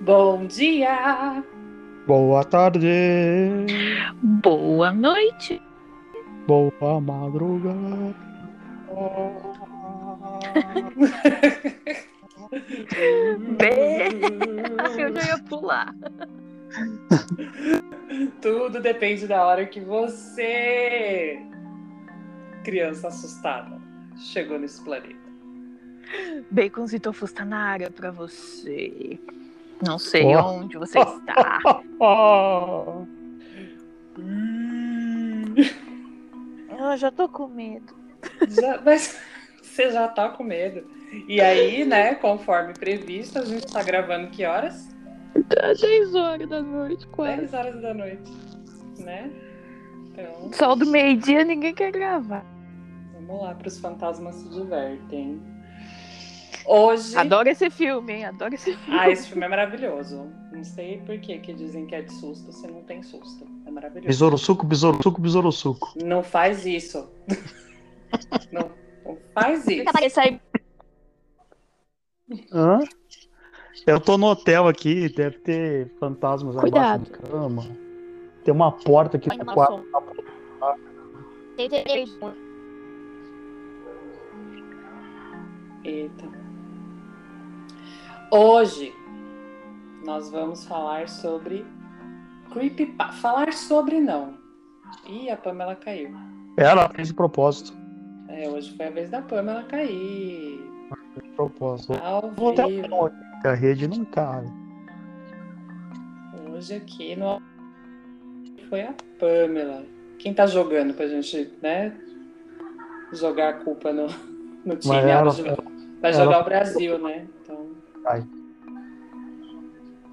Bom dia! Boa tarde, Boa noite. boa madrugada. Eu já ia pular. Tudo depende da hora que você, criança assustada, chegou nesse planeta. Baconzito Tofu na área pra você. Não sei Oh. onde você está. Ah, Hum, Eu já tô com medo. já- mas você já tá com medo. E aí, né, conforme previsto, a gente tá gravando que horas? Às 10 horas da noite, quase. 10 horas da noite, né? Então, Sol do meio-dia, ninguém quer gravar. vamos lá para os fantasmas se divertem. Hoje. Adoro esse filme, hein? Adoro esse filme. Ah, esse filme é maravilhoso. Não sei por que que dizem que é de susto se não tem susto. É maravilhoso. Besouro suco, besouro suco, besouro suco. Não faz isso. não, não faz isso. Hã? Eu tô no hotel aqui, deve ter fantasmas Cuidado. abaixo da cama. Tem uma porta aqui no quarto. Eita. Hoje nós vamos falar sobre creepypasta. Falar sobre não. Ih, a Pamela caiu. Ela fez de propósito. É, hoje foi a vez da Pamela cair. De propósito. Ao Vou até vivo. a rede não cai. Hoje aqui no foi a Pamela. Quem tá jogando pra gente, né? Jogar a culpa no, no time. Ela ela- vai ela- jogar o Brasil, né? Então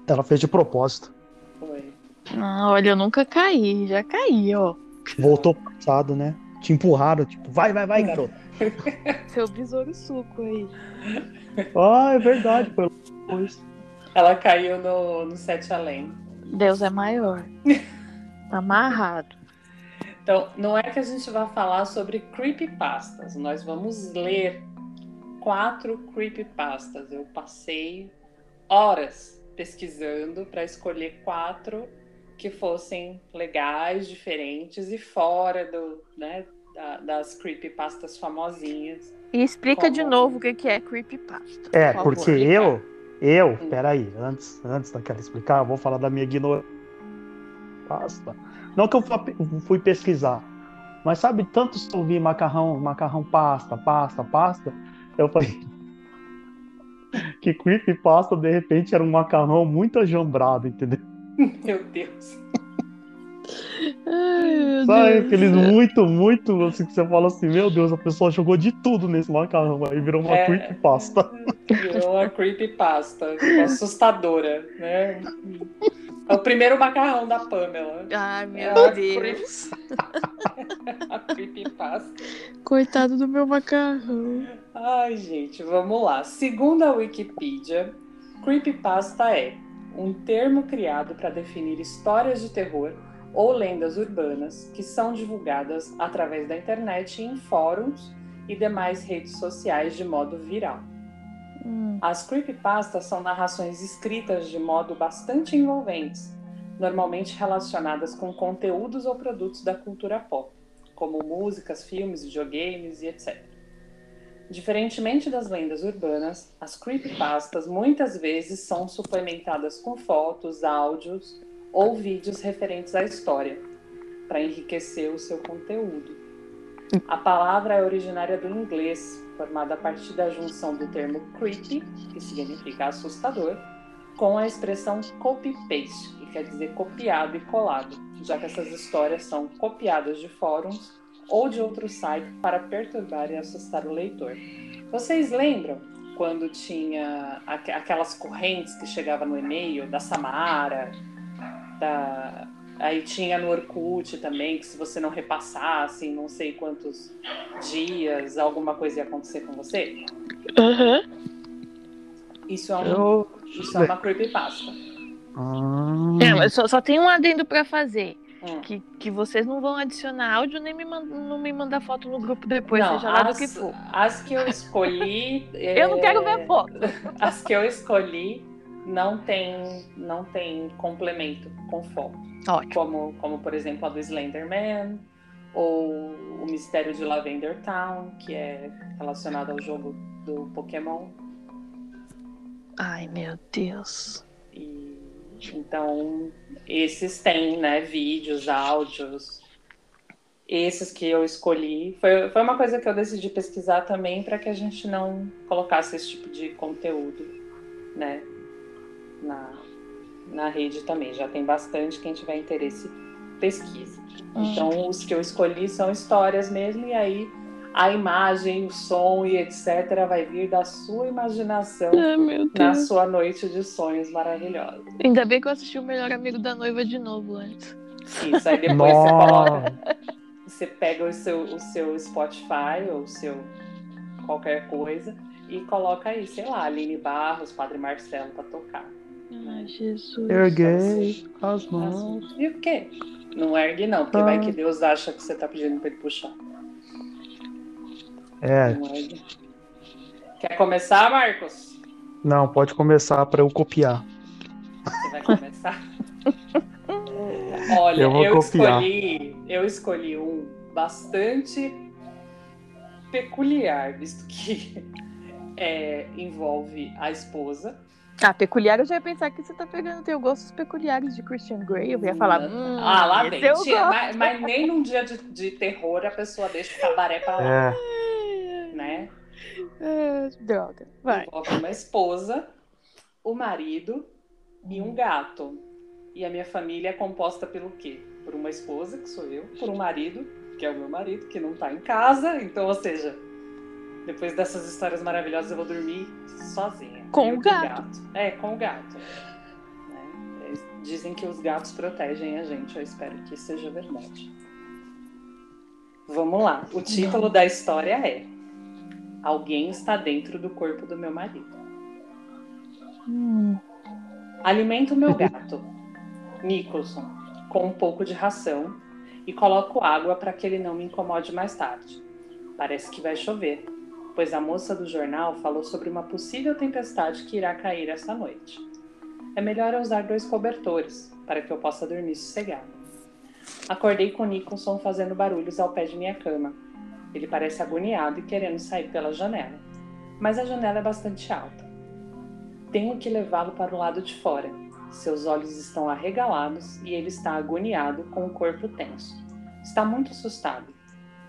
Ela fez de propósito. foi. Ah, olha, eu nunca caí. Já caí, ó. Voltou passado, né? Te empurraram, tipo, vai, vai, vai, garoto. Seu besouro suco aí. Ah, é verdade, foi depois. Ela caiu no, no Sete Além. Deus é maior. Tá amarrado. Então, não é que a gente vai falar sobre creepypastas. Nós vamos ler quatro creepypastas. Eu passei horas pesquisando para escolher quatro que fossem legais, diferentes e fora do, né, da- das creepypastas famosinhas. E explica de Como? novo o que que é creepypasta. É, por porque favor. eu, eu, Hum. peraí, antes, antes daquela explicar, eu vou falar da minha ignorância. Não que eu fu- fui pesquisar, mas sabe, tanto se eu ouvir macarrão, macarrão pasta, pasta, pasta, eu falei que creepypasta de repente era um macarrão muito ajambrado, entendeu? Meu Deus. Ai, meu Sabe, Deus. aqueles muito, muito, assim, que você fala assim, meu Deus, a pessoa jogou de tudo nesse macarrão, aí virou uma É. creepypasta. Virou uma creepypasta, assustadora, né? É o primeiro macarrão da Pamela. Ai, meu Ah, Deus. A creepypasta. Coitado do meu macarrão. Ai, gente, vamos lá. Segundo a Wikipedia, creepypasta é um termo criado para definir histórias de terror ou lendas urbanas que são divulgadas através da internet em fóruns e demais redes sociais de modo viral. Hum, As creepypastas são narrações escritas de modo bastante envolventes, normalmente relacionadas com conteúdos ou produtos da cultura pop, como músicas, filmes, videogames e etc. Diferentemente das lendas urbanas, as creepypastas muitas vezes são suplementadas com fotos, áudios ou vídeos referentes à história, para enriquecer o seu conteúdo. A palavra é originária do inglês, formada a partir da junção do termo creepy, que significa assustador, com a expressão copy-paste, que quer dizer copiado e colado, já que essas histórias são copiadas de fóruns ou de outros sites para perturbar e assustar o leitor. Vocês lembram quando tinha aqu- aquelas correntes que chegavam no e-mail da Samara, da Aí tinha no Orkut também, que se você não repassasse em não sei quantos dias, alguma coisa ia acontecer com você. Aham. Isso é, um, Eu... isso é uma creepypasta. Ah, É, mas só, só tem um adendo pra fazer. Hum. Que, que vocês não vão adicionar áudio nem me, man- não me mandar foto no grupo depois, não, seja lá do as, que for. as que eu escolhi. Eu não quero é, ver foto. As que eu escolhi não tem, não tem complemento com foto. Ótimo. Como, como, por exemplo, a do Slenderman, ou o Mistério de Lavender Town, que é relacionado ao jogo do Pokémon. Ai, meu Deus. E, então, esses têm, né, vídeos, áudios. Esses que eu escolhi. Foi, foi uma coisa que eu decidi pesquisar também para que a gente não colocasse esse tipo de conteúdo, né, na, na rede também. Já tem bastante. Quem tiver interesse, pesquisa. Então, os que eu escolhi são histórias mesmo, e aí a imagem, o som e etc. vai vir da sua imaginação Ai, na sua noite de sonhos maravilhosos. Ainda bem que eu assisti o melhor amigo da noiva de novo antes. Isso, aí depois você coloca, você pega o seu, o seu Spotify ou o seu qualquer coisa e coloca aí, sei lá, Aline Barros, Padre Marcelo pra tocar. Ai, Jesus. Erguei as mãos. E o quê? Não ergue não, porque Ah. vai que Deus acha que você tá pedindo pra ele puxar. É. Quer começar, Marcos? não, pode começar para eu copiar. Você vai começar? Olha, Eu eu, escolhi, eu escolhi um bastante peculiar, visto que é, envolve a esposa. Ah, peculiar, eu já ia pensar que você tá pegando teu gostos peculiares de Christian Grey. Eu ia falar. Hum, ah, lá vem. Tia, mas, mas nem num dia de, de terror a pessoa deixa o cabaré pra lá, É, né? É, droga. Vai. Envolve uma esposa, o marido e um gato. E a minha família é composta pelo quê? Por uma esposa, que sou eu, por um marido, que é o meu marido, que não tá em casa. Então, ou seja, depois dessas histórias maravilhosas, eu vou dormir sozinha. Com o e gato. É, com o gato. Né? Dizem que os gatos protegem a gente. Eu espero que seja verdade. Vamos lá. O título da história é Alguém está dentro do corpo do meu marido. Hum. Alimento meu gato, Nicholson, com um pouco de ração e coloco água para que ele não me incomode mais tarde. Parece que vai chover, pois a moça do jornal falou sobre uma possível tempestade que irá cair essa noite. É melhor usar dois cobertores para que eu possa dormir sossegado. Acordei com Nicholson fazendo barulhos ao pé de minha cama. Ele parece agoniado e querendo sair pela janela, mas a janela é bastante alta. Tenho que levá-lo para o lado de fora. Seus olhos estão arregalados e ele está agoniado com o corpo tenso. Está muito assustado.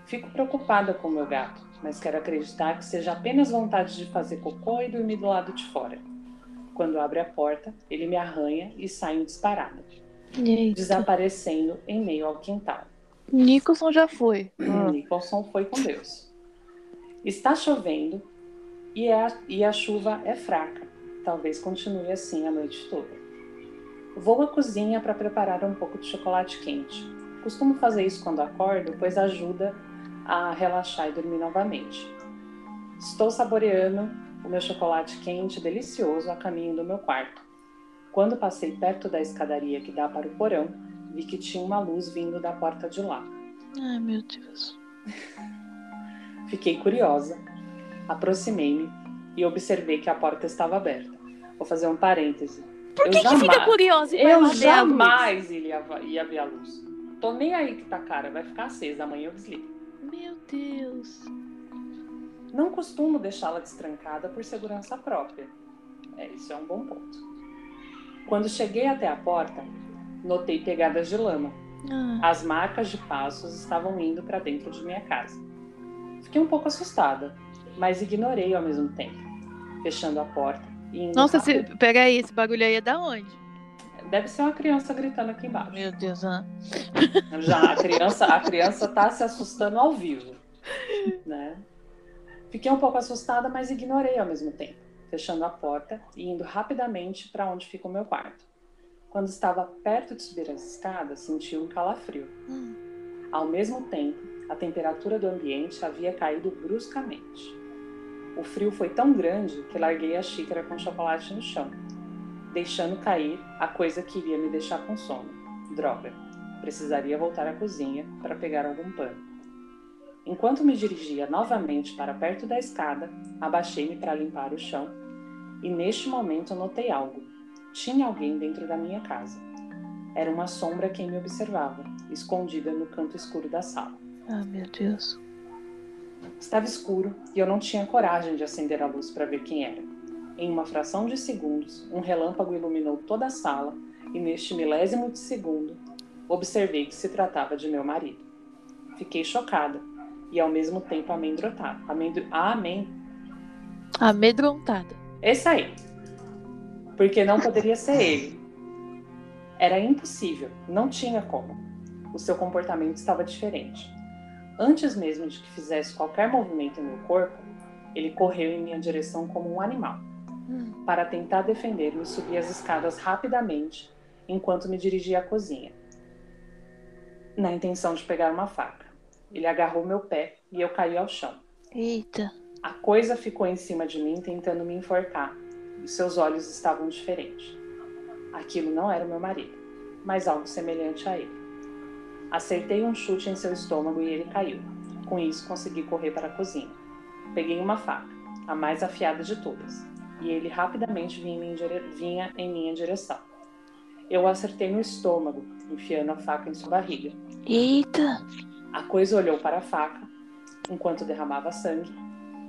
Fico preocupada com meu gato, mas quero acreditar que seja apenas vontade de fazer cocô e dormir do lado de fora. Quando abre a porta, ele me arranha e sai em disparada, Eita. desaparecendo em meio ao quintal. Nicholson já foi. Ah. Nicholson foi com Deus. Está chovendo e a, e a chuva é fraca. Talvez continue assim a noite toda. Vou à cozinha para preparar um pouco de chocolate quente. Costumo fazer isso quando acordo, pois ajuda a relaxar e dormir novamente. Estou saboreando o meu chocolate quente delicioso a caminho do meu quarto. Quando passei perto da escadaria que dá para o porão, vi que tinha uma luz vindo da porta de lá. Ai, meu Deus. Fiquei curiosa, aproximei-me e observei que a porta estava aberta. Vou fazer um parêntese. Por Eu que, que jamais- fica curioso vai Eu jamais iria, ia ver a luz. Tô nem aí que tá cara, vai ficar acesa, amanhã eu desligo. Deus. Não costumo deixá-la destrancada por segurança própria. É, isso é um bom ponto. Quando cheguei até a porta, notei pegadas de lama. Ah, As marcas de passos estavam indo para dentro de minha casa. Fiquei um pouco assustada, mas ignorei ao mesmo tempo, fechando a porta e indo Nossa, se... peraí, esse bagulho aí é da onde? Deve ser uma criança gritando aqui embaixo. Meu Deus, ah. Já a criança, a criança tá se assustando ao vivo, né? Fiquei um pouco assustada, mas ignorei ao mesmo tempo, fechando a porta e indo rapidamente para onde fica o meu quarto. Quando estava perto de subir as escadas, senti um calafrio. Hum. Ao mesmo tempo, a temperatura do ambiente havia caído bruscamente. O frio foi tão grande que larguei a xícara com chocolate no chão, deixando cair a coisa que iria me deixar com sono. Droga, precisaria voltar à cozinha para pegar algum pano. Enquanto me dirigia novamente para perto da escada, abaixei-me para limpar o chão e neste momento notei algo. Tinha alguém dentro da minha casa. Era uma sombra quem me observava, escondida no canto escuro da sala. Ah, meu Deus. Estava escuro e eu não tinha coragem de acender a luz para ver quem era. Em uma fração de segundos, um relâmpago iluminou toda a sala e, neste milésimo de segundo, observei que se tratava de meu marido. Fiquei chocada e, ao mesmo tempo, amedrontada. Amendro... Amém. Amedrontada. Esse aí. Porque não poderia ser ele. Era impossível, não tinha como. O seu comportamento estava diferente. Antes mesmo de que fizesse qualquer movimento em meu corpo, ele correu em minha direção como um animal. Hum. Para tentar defender-me, subi as escadas rapidamente enquanto me dirigia à cozinha, na intenção de pegar uma faca. Ele agarrou meu pé e eu caí ao chão. Eita. A coisa ficou em cima de mim tentando me enforcar, e seus olhos estavam diferentes. Aquilo não era meu marido, mas algo semelhante a ele. Acertei um chute em seu estômago e ele caiu. Com isso, consegui correr para a cozinha. Peguei uma faca, a mais afiada de todas, e ele rapidamente vinha em minha, dire... vinha em minha direção. Eu o acertei no estômago, enfiando a faca em sua barriga. Eita. A coisa olhou para a faca, enquanto derramava sangue,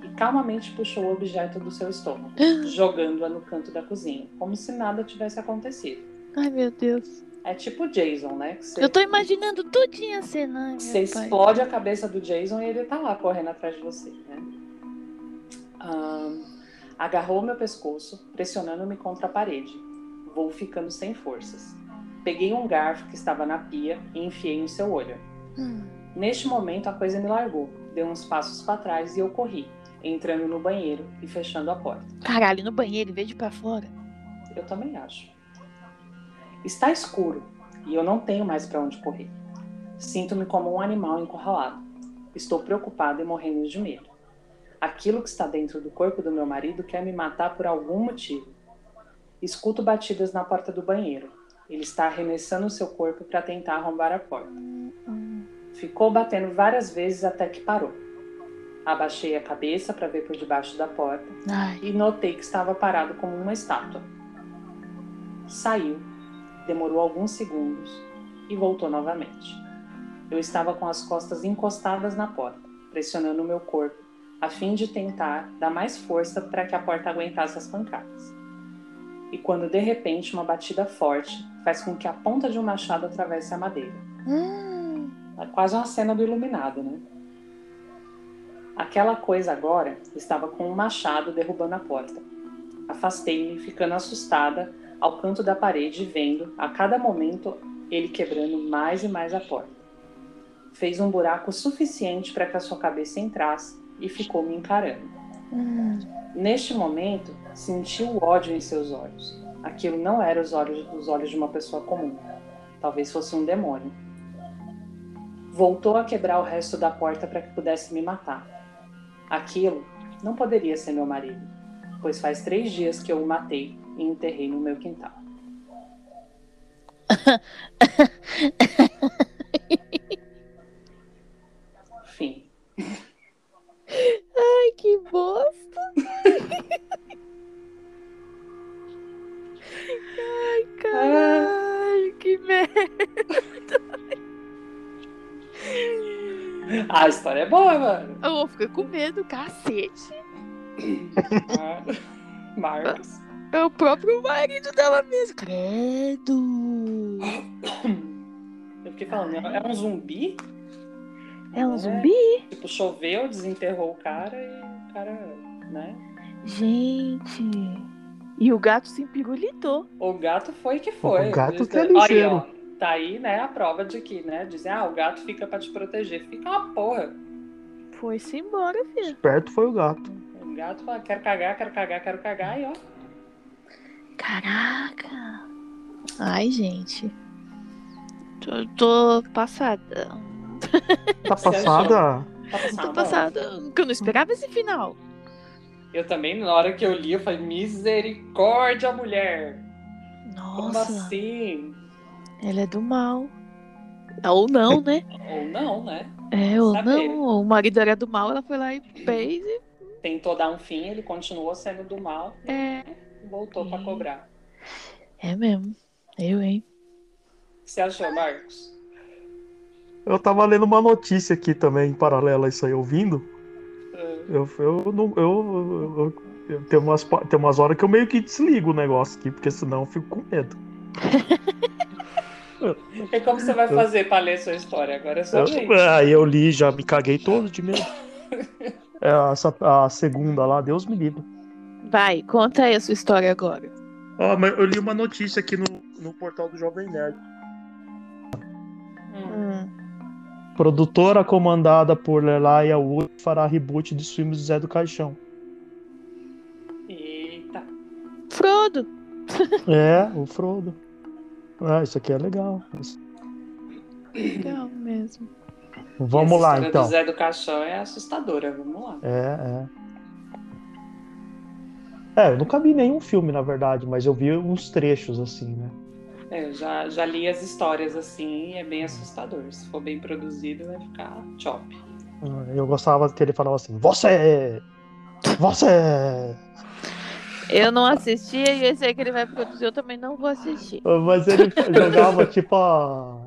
e calmamente puxou o objeto do seu estômago, jogando-a no canto da cozinha, como se nada tivesse acontecido. Ai, meu Deus. É tipo Jason, né? Você, Eu tô imaginando tudinho a cena. Você pai. explode a cabeça do Jason e ele tá lá correndo atrás de você, né? Ahn, agarrou meu pescoço, pressionando-me contra a parede. Vou ficando sem forças. Peguei um garfo que estava na pia e enfiei em seu olho. Hum. Neste momento, a coisa me largou, deu uns passos para trás e eu corri, entrando no banheiro e fechando a porta. Caralho, no banheiro, em vez de pra fora. Eu também acho. Está escuro e eu não tenho mais para onde correr. Sinto-me como um animal encurralado. Estou preocupado e morrendo de medo. Aquilo que está dentro do corpo do meu marido quer me matar por algum motivo. Escuto batidas na porta do banheiro. Ele está arremessando o seu corpo para tentar arrombar a porta. Ficou batendo várias vezes até que parou. Abaixei a cabeça para ver por debaixo da porta Ai. e notei que estava parado como uma estátua. Saiu, demorou alguns segundos e voltou novamente. Eu estava com as costas encostadas na porta, pressionando o meu corpo, a fim de tentar dar mais força para que a porta aguentasse as pancadas. E quando de repente uma batida forte faz com que a ponta de um machado atravesse a madeira. Hum. É quase uma cena do iluminado, né? Aquela coisa agora estava com um machado derrubando a porta. Afastei-me, ficando assustada ao canto da parede, vendo, a cada momento, ele quebrando mais e mais a porta. Fez um buraco suficiente para que a sua cabeça entrasse e ficou me encarando. Hum. Neste momento, senti o ódio em seus olhos. Aquilo não era os olhos, os olhos de uma pessoa comum. Talvez fosse um demônio. Voltou a quebrar o resto da porta para que pudesse me matar. Aquilo não poderia ser meu marido, pois faz três dias que eu o matei e enterrei no meu quintal. Fim. Ai, que bosta. Ai, caralho, que merda. Ah, a história é boa, mano. Eu vou ficar com medo, cacete. Marcos. É o próprio marido dela mesmo. Credo. Eu fiquei falando, é um zumbi? É um É. zumbi? Tipo, choveu, desenterrou o cara e o cara, né? Gente. E o gato se empirulitou. O gato foi que foi. O gato que é Aí, ligeiro. ó, tá aí, né, a prova de que, né? Dizem, ah, o gato fica pra te proteger. Fica uma porra. Foi-se embora, filho. Perto foi o gato. O gato fala, quero cagar, quero cagar, quero cagar, e ó. Caraca. Ai, gente. Tô, tô passada. Tá passada? Tá Tô passando. passada. Porque eu não esperava esse final. Eu também, na hora que eu li, eu falei, misericórdia, mulher. Como Nossa. assim? Ela é do mal. Ou não, né? Ou não, né? É, ou Saber. não. O marido era do mal, ela foi lá e fez e. Tentou dar um fim, ele continuou sendo do mal É. e voltou pra Sim. cobrar. É mesmo. Eu, hein? O que você achou, Marcos? Eu tava lendo uma notícia aqui também, em paralelo a isso aí, ouvindo. Ah, Eu, eu, não- eu, eu, eu- tem, umas, tem umas horas que eu meio que desligo o negócio aqui, porque senão eu fico com medo. E como você vai fazer pra ler sua história? Agora é só vez. Eu, aí eu li, já me caguei todo de medo. É, essa, a segunda lá, Deus me livre. Vai, conta aí a sua história agora. Ó, mas eu li uma notícia aqui no, no portal do Jovem Nerd. Hum. Hum. Produtora comandada por Lelaia Wood fará reboot dos filmes do Zé do Caixão. Eita. Frodo. É, o Frodo. Ah, isso aqui é legal. Legal mesmo. Vamos lá, história então. do Zé do Caixão é assustadora. Vamos lá. É, é. É, eu nunca vi nenhum filme, na verdade, mas eu vi uns trechos assim, né? É, eu já, já li as histórias assim e é bem assustador. Se for bem produzido, vai ficar top. Ah, Eu gostava que ele falava assim: Você! Você! Eu não assisti e esse aí que ele vai produzir eu também não vou assistir. Mas ele jogava tipo a.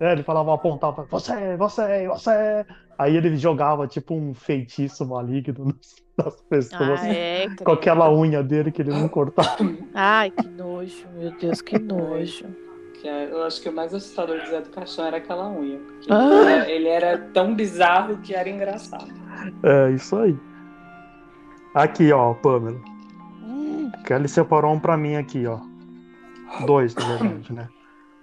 É, ele falava, apontava, você, você, você. Aí ele jogava tipo um feitiço maligno nas, pessoas. Ah, é, Com aquela unha dele que ele não cortava. Ai, que nojo, meu Deus, que nojo. É- eu acho que o mais assustador do Zé do Caixão era aquela unha. Porque Ah. ele, era, ele era tão bizarro que era engraçado. É, isso aí. Aqui, ó, Pamela. Hum, Kelly separou um pra mim aqui, ó. Dois, na verdade, né?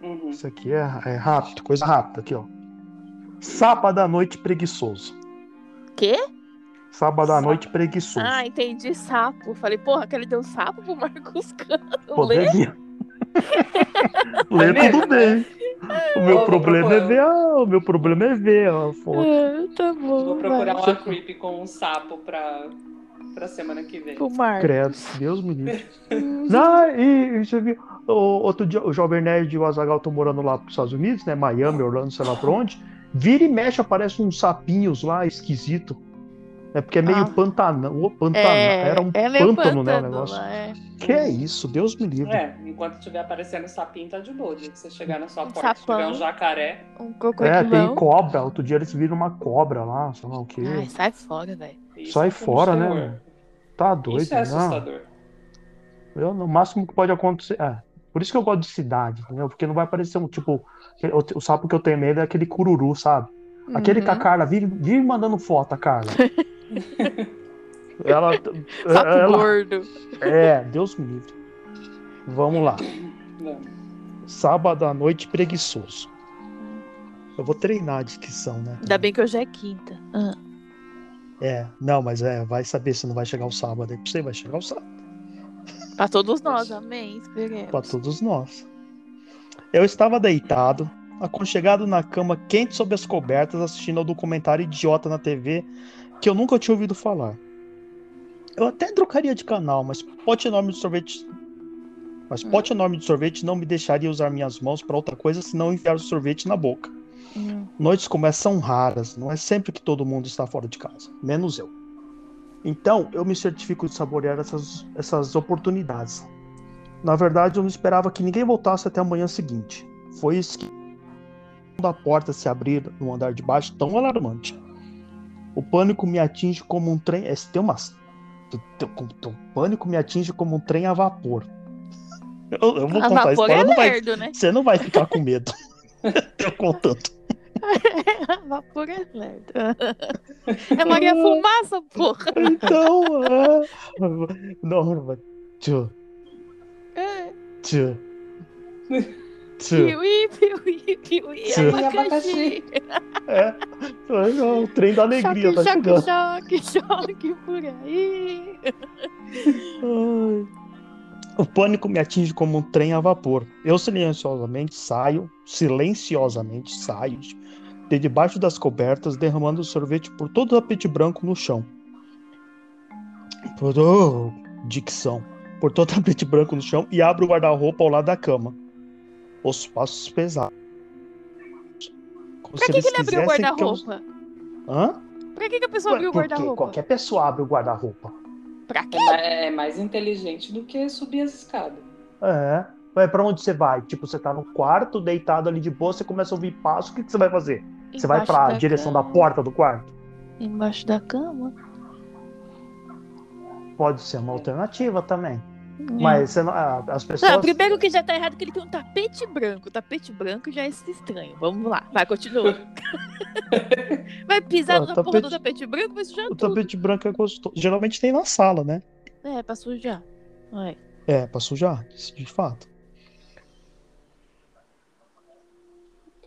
Uhum. Isso aqui é, é rápido, coisa rápida aqui, ó. Sábado à noite preguiçoso. Quê? Sábado à noite preguiçoso. Ah, entendi sapo. Falei, porra, que ele deu sapo pro Marcos Cano. Lê? Poderia. Lê tudo bem. O meu problema é ver a, o meu problema é ver a foto. Ah, tá bom. Vou procurar vai. uma creepy com um sapo pra, pra semana que vem. Pro Marcos. Credo, Deus me livre. Não, e você viu, o, outro dia o Jovem Nerd e o Azagal estão morando lá pros Estados Unidos, né? Miami, Orlando, sei lá pra onde. Vira e mexe, aparece uns sapinhos lá, esquisito. É porque é meio Ah. pantanal. Pantanal. É, Era um é meio pântano, né? O pântano negócio. lá, é. Que é isso? Deus me livre. É, enquanto tiver aparecendo sapinho, tá de boa. O que você chegar na sua Um porta e tiver sapão. um jacaré, Um É, tem cobra. Outro dia eles viram uma cobra lá, sei lá o quê. Ai, sai fora, velho. Sai é fora, né? Tá doido, Isso é assustador. Eu, no máximo que pode acontecer. É, por isso que eu gosto de cidade, entendeu? Porque não vai aparecer um tipo. O, o sapo que eu tenho medo é aquele cururu, sabe? Aquele que a Uhum. Carla vive, vive mandando foto, a Carla. ela, Sapo ela. gordo. É, Deus me livre. Vamos lá. Não. Sábado à noite preguiçoso. Eu vou treinar a dicção, né? Ainda bem que hoje é quinta. Ah. É, não, mas é, vai saber se não vai chegar o sábado aí pra você, vai chegar o sábado. Pra todos nós, amém. Esperemos. Pra todos nós. Eu estava deitado, aconchegado na cama, quente sob as cobertas, assistindo ao documentário idiota na TV que eu nunca tinha ouvido falar. Eu até trocaria de canal, mas pote enorme de sorvete. Mas pote enorme de sorvete não me deixaria usar minhas mãos para outra coisa senão enfiar o sorvete na boca. Hum. Noites como essa são raras, não é sempre que todo mundo está fora de casa, menos eu. Então, eu me certifico de saborear essas, essas oportunidades. Na verdade, eu não esperava que ninguém voltasse até a manhã seguinte. Foi isso que quando a porta se abrir no andar de baixo tão alarmante. O pânico me atinge como um trem. É, tem umas. O pânico me atinge como um trem a vapor. Eu, eu vou A contar a história, é não vai, né? você não vai ficar com medo. eu contando. Vapor é lerdo. É Maria Fumaça, porra. Então, é... vai. Tchau, É. tchau, tchau. Piuí, piuí, piuí, Sim. abacaxi. É, é o trem da alegria Choque, tá choque, chegando. choque, choque por aí. Ai. O pânico me atinge como um trem a vapor. Eu silenciosamente saio, silenciosamente saio de debaixo das cobertas, derramando o sorvete por todo o tapete branco no chão. Por oh, dicção. Por todo o tapete branco no chão e abro o guarda-roupa ao lado da cama. Os passos pesados. Como Pra que, que ele abriu o que eu- guarda-roupa? Hã? Pra que, que a pessoa abriu o guarda-roupa? qualquer pessoa abre o guarda-roupa. Pra quê? É, ma- é mais inteligente do que subir as escadas. É. Ué, pra onde você vai? Tipo, você tá no quarto, deitado ali de boa, você começa a ouvir passo, o que, que você vai fazer? Você vai pra da direção cama. da porta do quarto? Embaixo da cama. Pode ser uma alternativa também. É. Mas você não- as pessoas. Não, primeiro que já tá errado que ele tem um tapete branco. O tapete branco já é estranho. Vamos lá, vai, continua. vai pisar Ah, na porra do tapete- tapete branco, vai sujar O tudo. tapete branco é gostoso. Geralmente tem na sala, né? É, pra sujar. Vai. É, pra sujar, de fato.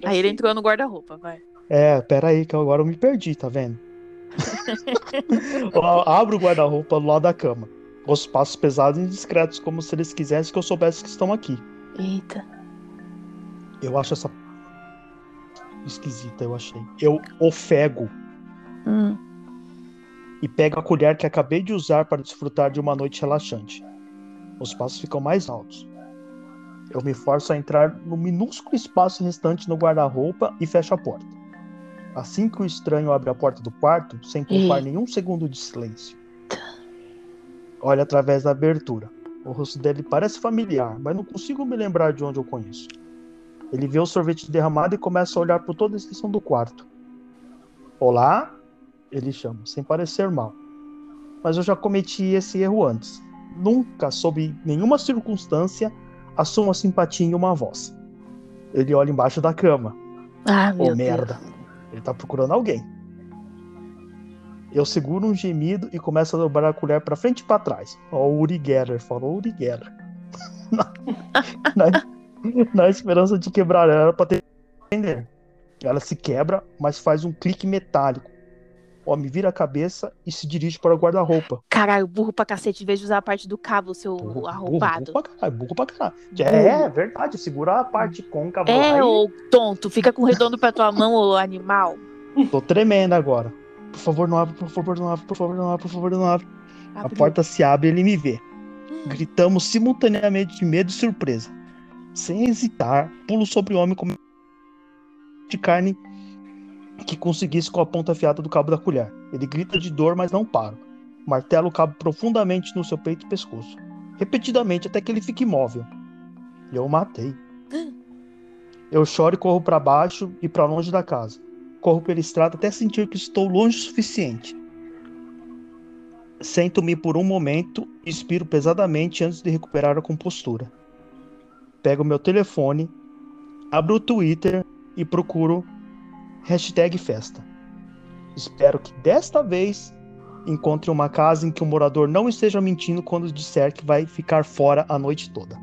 Aí ele entrou no guarda-roupa, vai. É, pera aí, que agora eu me perdi, tá vendo? Ó, Abre o guarda-roupa do lado da cama. Os passos pesados e discretos, como se eles quisessem que eu soubesse que estão aqui. Eita. Eu acho essa. Esquisita, eu achei. Eu ofego Hum. e pego a colher que acabei de usar para desfrutar de uma noite relaxante. Os passos ficam mais altos. Eu me forço a entrar no minúsculo espaço restante no guarda-roupa e fecho a porta. Assim que o estranho abre a porta do quarto, sem poupar nenhum segundo de silêncio. Olha através da abertura. O rosto dele parece familiar, mas não consigo me lembrar de onde eu conheço. Ele vê o sorvete derramado e começa a olhar por toda a extensão do quarto. Olá? Ele chama, sem parecer mal. Mas eu já cometi esse erro antes. Nunca, sob nenhuma circunstância, assumo uma simpatia em uma voz. Ele olha embaixo da cama. Ah, meu Ô, Deus. Ele tá procurando alguém. Eu seguro um gemido e começo a dobrar a colher pra frente e pra trás. Ó, o Uri Geller, falou Uri Geller. na, na- na esperança de quebrar ela pra ter. Ela se quebra, mas faz um clique metálico. Me vira a cabeça e se dirige para o guarda-roupa. Caralho, burro pra cacete, em vez de usar a parte do cabo, seu Burro, arrombado. Burro, burro pra caralho, burro pra caralho. É, é verdade, segura a parte côncava É, e- ô tonto, fica com o redondo pra tua mão, ô animal. Tô tremendo agora. Por favor, não abre, por favor, não abre, por favor, não abre, por favor, não abre. A Abriu. porta se abre e ele me vê. Hum. Gritamos simultaneamente de medo e surpresa. Sem hesitar, pulo sobre o homem com de carne que conseguisse com a ponta afiada do cabo da colher. Ele grita de dor, mas não para. Martela o cabo profundamente no seu peito e pescoço. Repetidamente, até que ele fique imóvel. Eu o matei. Eu choro e corro para baixo e para longe da casa. Corro pela estrada até sentir que estou longe o suficiente. Sento-me por um momento e expiro pesadamente antes de recuperar a compostura. Pego meu telefone, abro o Twitter e procuro hashtag festa. Espero que desta vez encontre uma casa em que o morador não esteja mentindo quando disser que vai ficar fora a noite toda.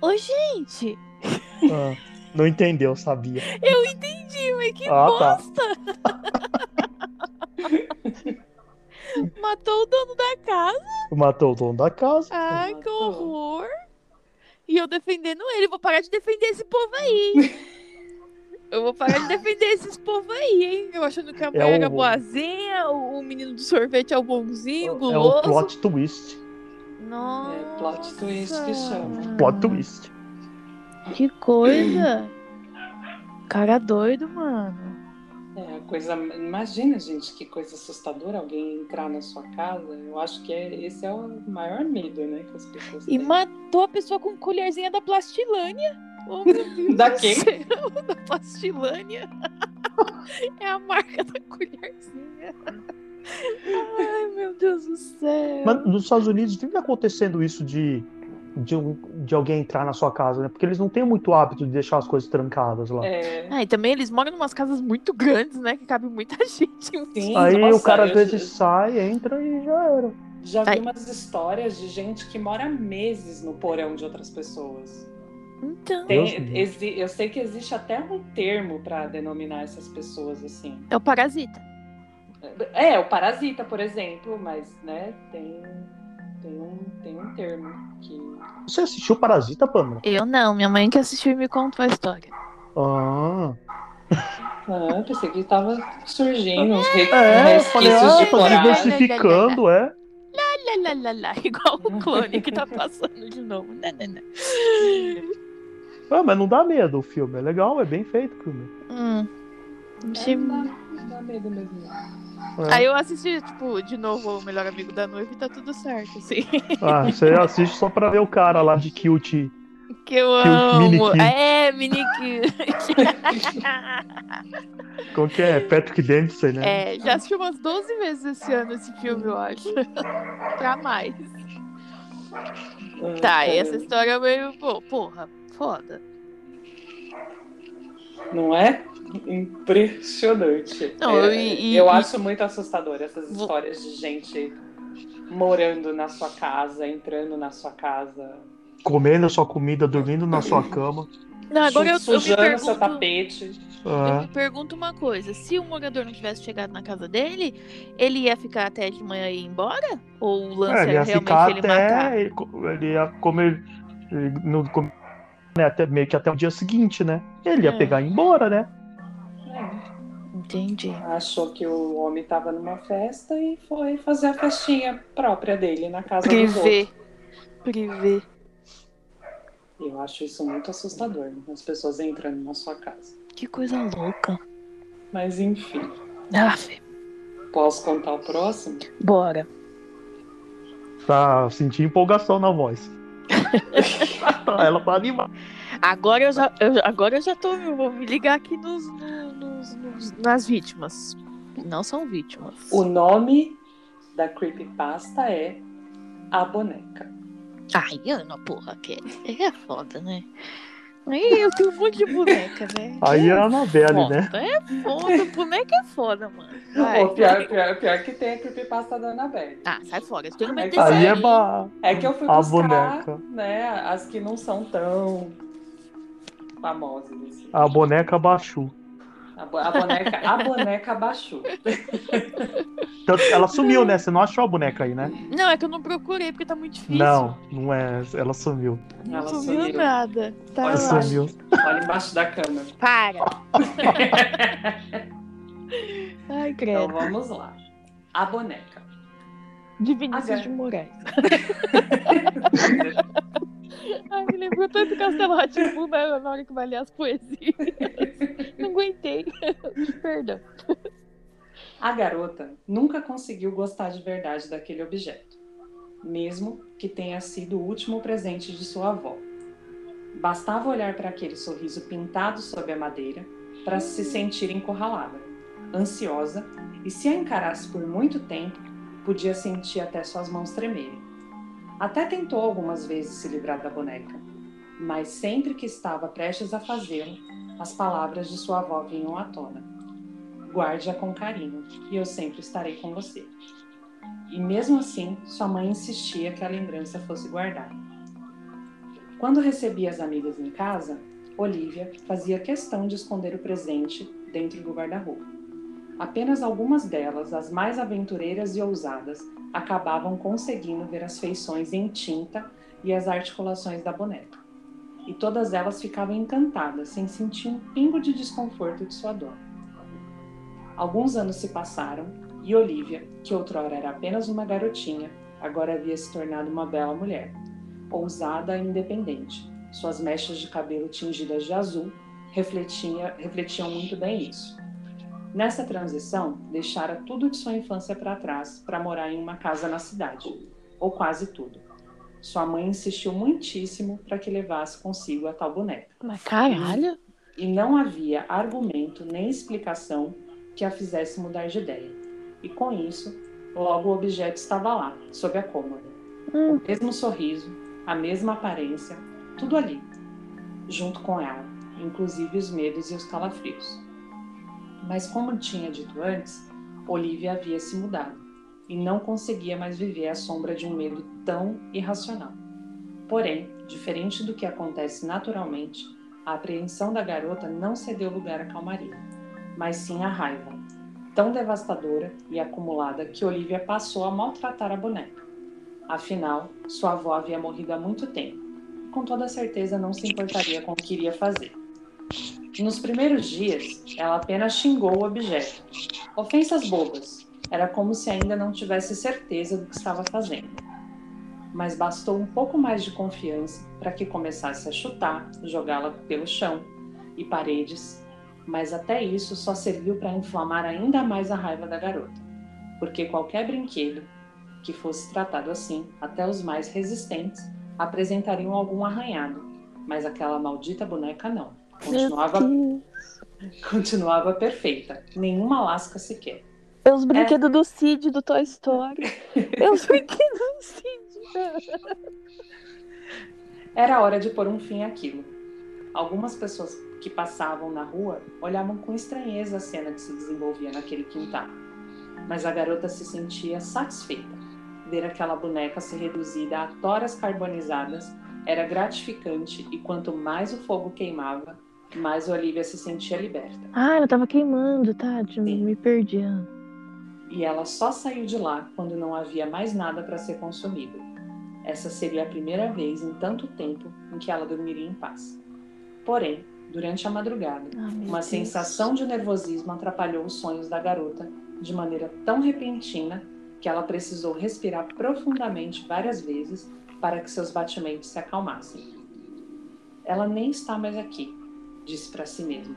Ô, gente, Ah, não entendeu, sabia. eu entendi, mas que Ah, tá. bosta. Matou o dono da casa. Matou o dono da casa. Ai, que horror. E eu defendendo ele. Vou parar de defender esse povo aí. Eu vou parar de defender esses povos aí, hein? Eu achando que a mulher É era o- boazinha, o, o menino do sorvete é o bonzinho, o É o guloso. plot twist. Nossa. É, plot twist que chama. Plot twist. Que coisa. Cara doido, mano. Coisa. Imagina, gente, que coisa assustadora alguém entrar na sua casa. Eu acho que é, esse é o maior medo, né? Que as pessoas E têm. matou a pessoa com colherzinha da plastilânia. Oh, meu Deus Da do quem? céu, Da plastilânia. é a marca da colherzinha. Ai, meu Deus do céu. Mas nos Estados Unidos vive acontecendo isso de, de, um- de alguém entrar na sua casa, né? Porque eles não têm muito hábito de deixar as coisas trancadas lá. É, Ah, e também eles moram em umas casas muito grandes, né? Que cabe muita gente. Sim. Aí o nossa, cara às eu- vezes sai, entra e já era. já vi Ai. umas histórias de gente que mora meses no porão de outras pessoas. Então, Tem- eu sei que existe até um termo para denominar essas pessoas assim. é o parasita. É, o parasita, por exemplo, mas né, tem, tem, um, tem um termo que. Você assistiu Parasita, Pamela? Eu não, minha mãe que assistiu e me contou a história. Ah, Ah, pensei que tava surgindo uns re- é, eu falei, resquícios ah, de tá coragem. diversificando, é. Lá, lá, lá, lá, igual o clone que tá passando de novo. Né, né, né. Ah, mas não dá medo o filme, é legal, é bem feito o filme. Hum. É, dá, medo mesmo. É. Aí eu assisti, tipo, de novo o melhor amigo da noiva e tá tudo certo, assim. Ah, você assiste só pra ver o cara lá de cute. Que eu mini amo. Cute. É, mini cute. Qual que é? Patrick Dempsey, né? É, já assisti umas 12 vezes esse ano esse filme, eu acho. pra mais. Ah, Tá, e essa história é meio. Pô, porra, foda. Não é? Impressionante. Não, É, e- e- eu e- acho muito assustador essas histórias de gente morando na sua casa, entrando na sua casa, Comendo a sua comida, dormindo na sua cama. Não, agora eu, eu me sujando seu pergunto. tapete. Eu É. me pergunto uma coisa: se o morador não tivesse chegado na casa dele, ele ia ficar até de manhã e ir embora? Ou o lance É, ele era ia realmente ficar ele matar? até. Ele, co- ele ia comer. ele no, né, até, meio que até o dia seguinte, né? Ele ia É. pegar e ir embora, né? Entendi. Achou que o homem estava numa festa e foi fazer a festinha própria dele na casa dos Privê. outros. Privê. Eu acho isso muito assustador, as pessoas entrando na sua casa. Que coisa louca. Mas enfim, Aff, posso contar o próximo? bora. Tá senti empolgação na voz. Ela tá animada. Agora eu já, eu, agora eu já tô. Eu vou me ligar aqui nos, no- nos- nos- nas vítimas. Não são vítimas. O nome da creepypasta é A Boneca. Ai, Ana, porra, que é foda, né? Aí eu tenho um monte de boneca, né? Aí é a Anabelle, né? É foda, boneca é foda, mano. Vai. Ô, pior, pior, pior que tem a creepypasta da Annabelle. Ah, sai fora. Eu tenho medo Aí desse Aí é ba... É que eu fui A buscar, boneca. né, as que não são tão famosas. assim. a boneca baixou. A, bo- a boneca, a boneca baixou. Tanto que Ela sumiu, né? Você não achou a boneca aí, né? Não, é que eu não procurei porque tá muito difícil. Não, não é.Ela sumiu. Não Ela sumiu, sumiu. nada. Tá Olha Ela lá. sumiu. Olha embaixo da cama. Para. Ai, Então credo. vamos lá. A boneca. De Vinícius Agora. de Moraes. Ai, me lembrou tanto Castelo Ratimbu na hora que vai ler as poesias. Não aguentei. Perdão. A garota nunca conseguiu gostar de verdade daquele objeto, mesmo que tenha sido o último presente de sua avó. Bastava olhar para aquele sorriso pintado sob a madeira para se sentir encurralada, ansiosa, e se a encarasse por muito tempo, podia sentir até suas mãos tremerem. Até tentou algumas vezes se livrar da boneca, mas sempre que estava prestes a fazê-lo, as palavras de sua avó vinham à tona. Guarde-a com carinho, e eu sempre estarei com você. E mesmo assim, sua mãe insistia que a lembrança fosse guardada. Quando recebia as amigas em casa, Olivia fazia questão de esconder o presente dentro do guarda-roupa. Apenas algumas delas, as mais aventureiras e ousadas, acabavam conseguindo ver as feições em tinta e as articulações da boneca. E todas elas ficavam encantadas, sem sentir um pingo de desconforto de sua dona. Alguns anos se passaram e Olivia, que outrora era apenas uma garotinha, agora havia se tornado uma bela mulher, ousada e independente. Suas mechas de cabelo tingidas de azul refletia, refletiam muito bem isso. Nessa transição, deixara tudo de sua infância para trás para morar em uma casa na cidade, ou quase tudo. Sua mãe insistiu muitíssimo para que levasse consigo a tal boneca Mas caralho. e não havia argumento nem explicação que a fizesse mudar de ideia. E com isso, logo o objeto estava lá, sob a cômoda. Hum. O mesmo sorriso, a mesma aparência, tudo ali, junto com ela, inclusive os medos e os calafrios. Mas como tinha dito antes, Olivia havia se mudado e não conseguia mais viver à sombra de um medo tão irracional. Porém, diferente do que acontece naturalmente, a apreensão da garota não cedeu lugar à calmaria, mas sim à raiva, tão devastadora e acumulada que Olivia passou a maltratar a boneca. Afinal, sua avó havia morrido há muito tempo e com toda certeza não se importaria com o que iria fazer. Nos primeiros dias, ela apenas xingou o objeto. Ofensas bobas. Era como se ainda não tivesse certeza do que estava fazendo. Mas bastou um pouco mais de confiança para que começasse a chutar, jogá-la pelo chão e paredes, Mas até isso só serviu para inflamar ainda mais a raiva da garota, porque qualquer brinquedo que fosse tratado assim, até os mais resistentes apresentariam algum arranhado, mas aquela maldita boneca não. Continuava, continuava perfeita, nenhuma lasca sequer. É os brinquedos é... do Cid do Toy Story. é os brinquedos do Cid. Era hora de pôr um fim àquilo. Algumas pessoas que passavam na rua olhavam com estranheza a cena que se desenvolvia naquele quintal. Mas a garota se sentia satisfeita. Ver aquela boneca se reduzida a toras carbonizadas era gratificante e quanto mais o fogo queimava, mais Olivia se sentia liberta. Ah, ela estava queimando, tá? Me perdi. E ela só saiu de lá quando não havia mais nada para ser consumido. Essa seria a primeira vez em tanto tempo em que ela dormiria em paz. Porém, durante a madrugada, ah, uma Deus. sensação de nervosismo atrapalhou os sonhos da garota de maneira tão repentina que ela precisou respirar profundamente várias vezes para que seus batimentos se acalmassem. Ela nem está mais aqui, disse para si mesma.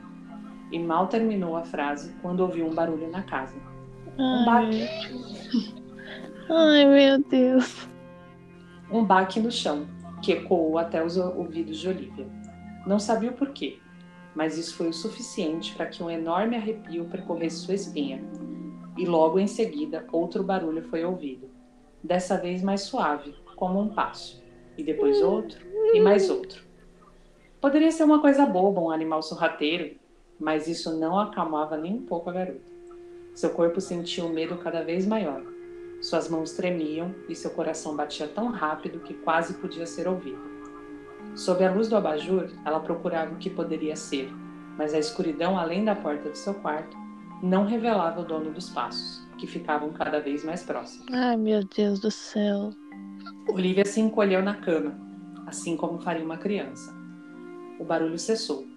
E mal terminou a frase quando ouviu um barulho na casa. Um baque. Ai, meu Deus. Um baque no chão, que ecoou até os ouvidos de Olivia. Não sabia o porquê, mas isso foi o suficiente para que um enorme arrepio percorresse sua espinha. E logo em seguida, outro barulho foi ouvido. Dessa vez mais suave, como um passo. E depois outro, e mais outro. Poderia ser uma coisa boba, um animal sorrateiro, mas isso não acalmava nem um pouco a garota. Seu corpo sentia um medo cada vez maior. Suas mãos tremiam e seu coração batia tão rápido que quase podia ser ouvido. Sob a luz do abajur, ela procurava o que poderia ser, mas a escuridão além da porta de seu quarto não revelava o dono dos passos, que ficavam cada vez mais próximos. Ai, meu Deus do céu. Olivia se encolheu na cama, assim como faria uma criança. O barulho cessou,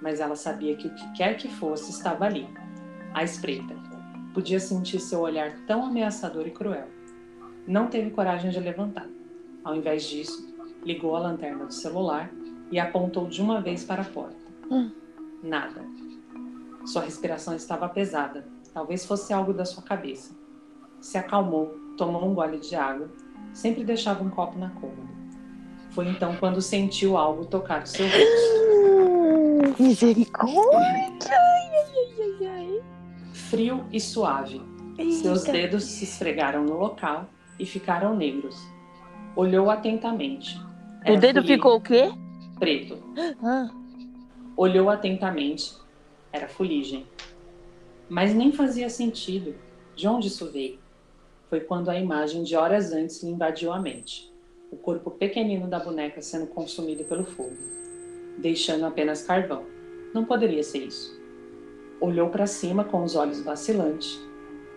mas ela sabia que o que quer que fosse estava ali, à espreita. Podia sentir seu olhar tão ameaçador e cruel. Não teve coragem de levantar. Ao invés disso, ligou a lanterna do celular e apontou de uma vez para a porta. Hum. Nada. Sua respiração estava pesada, talvez fosse algo da sua cabeça. Se acalmou, tomou um gole de água, sempre deixava um copo na cômoda. Foi então quando sentiu algo tocar seu rosto. Misericórdia! Frio e suave. Eita. Seus dedos se esfregaram no local e ficaram negros. Olhou atentamente. O dedo ficou o quê? Preto. Ah. Olhou atentamente. Era fuligem. Mas nem fazia sentido. De onde isso veio? Foi quando a imagem de horas antes lhe invadiu a mente o corpo pequenino da boneca sendo consumido pelo fogo, deixando apenas carvão. Não poderia ser isso. Olhou para cima com os olhos vacilantes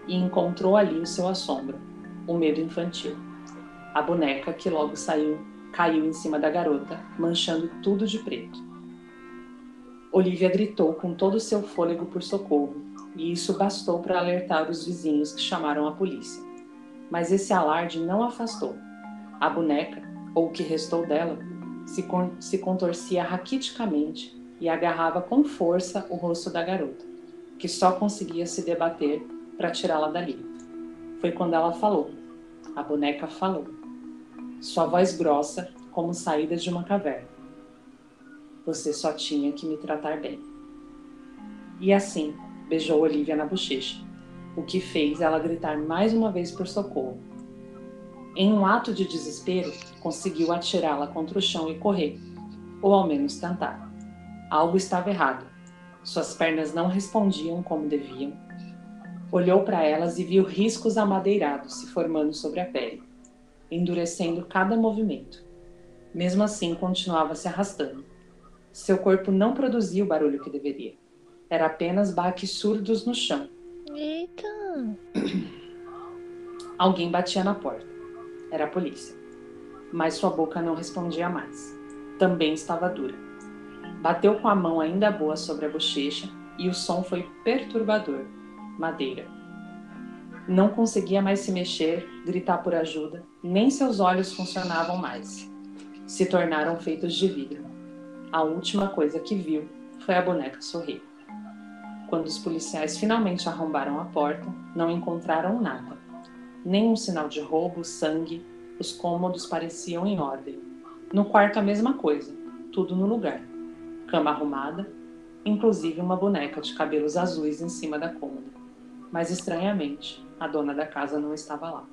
e encontrou ali o seu assombro, o medo infantil. A boneca que logo saiu caiu em cima da garota, manchando tudo de preto. Olivia gritou com todo o seu fôlego por socorro, e isso bastou para alertar os vizinhos que chamaram a polícia. Mas esse alarde não afastou. A boneca, ou o que restou dela, se, con se contorcia raquiticamente e agarrava com força o rosto da garota, que só conseguia se debater para tirá-la dali. Foi quando ela falou. A boneca falou. Sua voz grossa, como saída de uma caverna. Você só tinha que me tratar bem. E assim, beijou Olivia na bochecha, o que fez ela gritar mais uma vez por socorro em um ato de desespero, conseguiu atirá-la contra o chão e correr, ou ao menos tentar. Algo estava errado. Suas pernas não respondiam como deviam. Olhou para elas e viu riscos amadeirados se formando sobre a pele, endurecendo cada movimento. Mesmo assim, continuava se arrastando. Seu corpo não produzia o barulho que deveria. Era apenas baques surdos no chão. Eita! Alguém batia na porta. Era a polícia. Mas sua boca não respondia mais. Também estava dura. Bateu com a mão ainda boa sobre a bochecha e o som foi perturbador. Madeira. Não conseguia mais se mexer, gritar por ajuda, nem seus olhos funcionavam mais. Se tornaram feitos de vidro. A última coisa que viu foi a boneca sorrir. Quando os policiais finalmente arrombaram a porta, não encontraram nada. Nenhum sinal de roubo, sangue, os cômodos pareciam em ordem. No quarto, a mesma coisa, tudo no lugar. Cama arrumada, inclusive uma boneca de cabelos azuis em cima da cômoda. Mas estranhamente, a dona da casa não estava lá.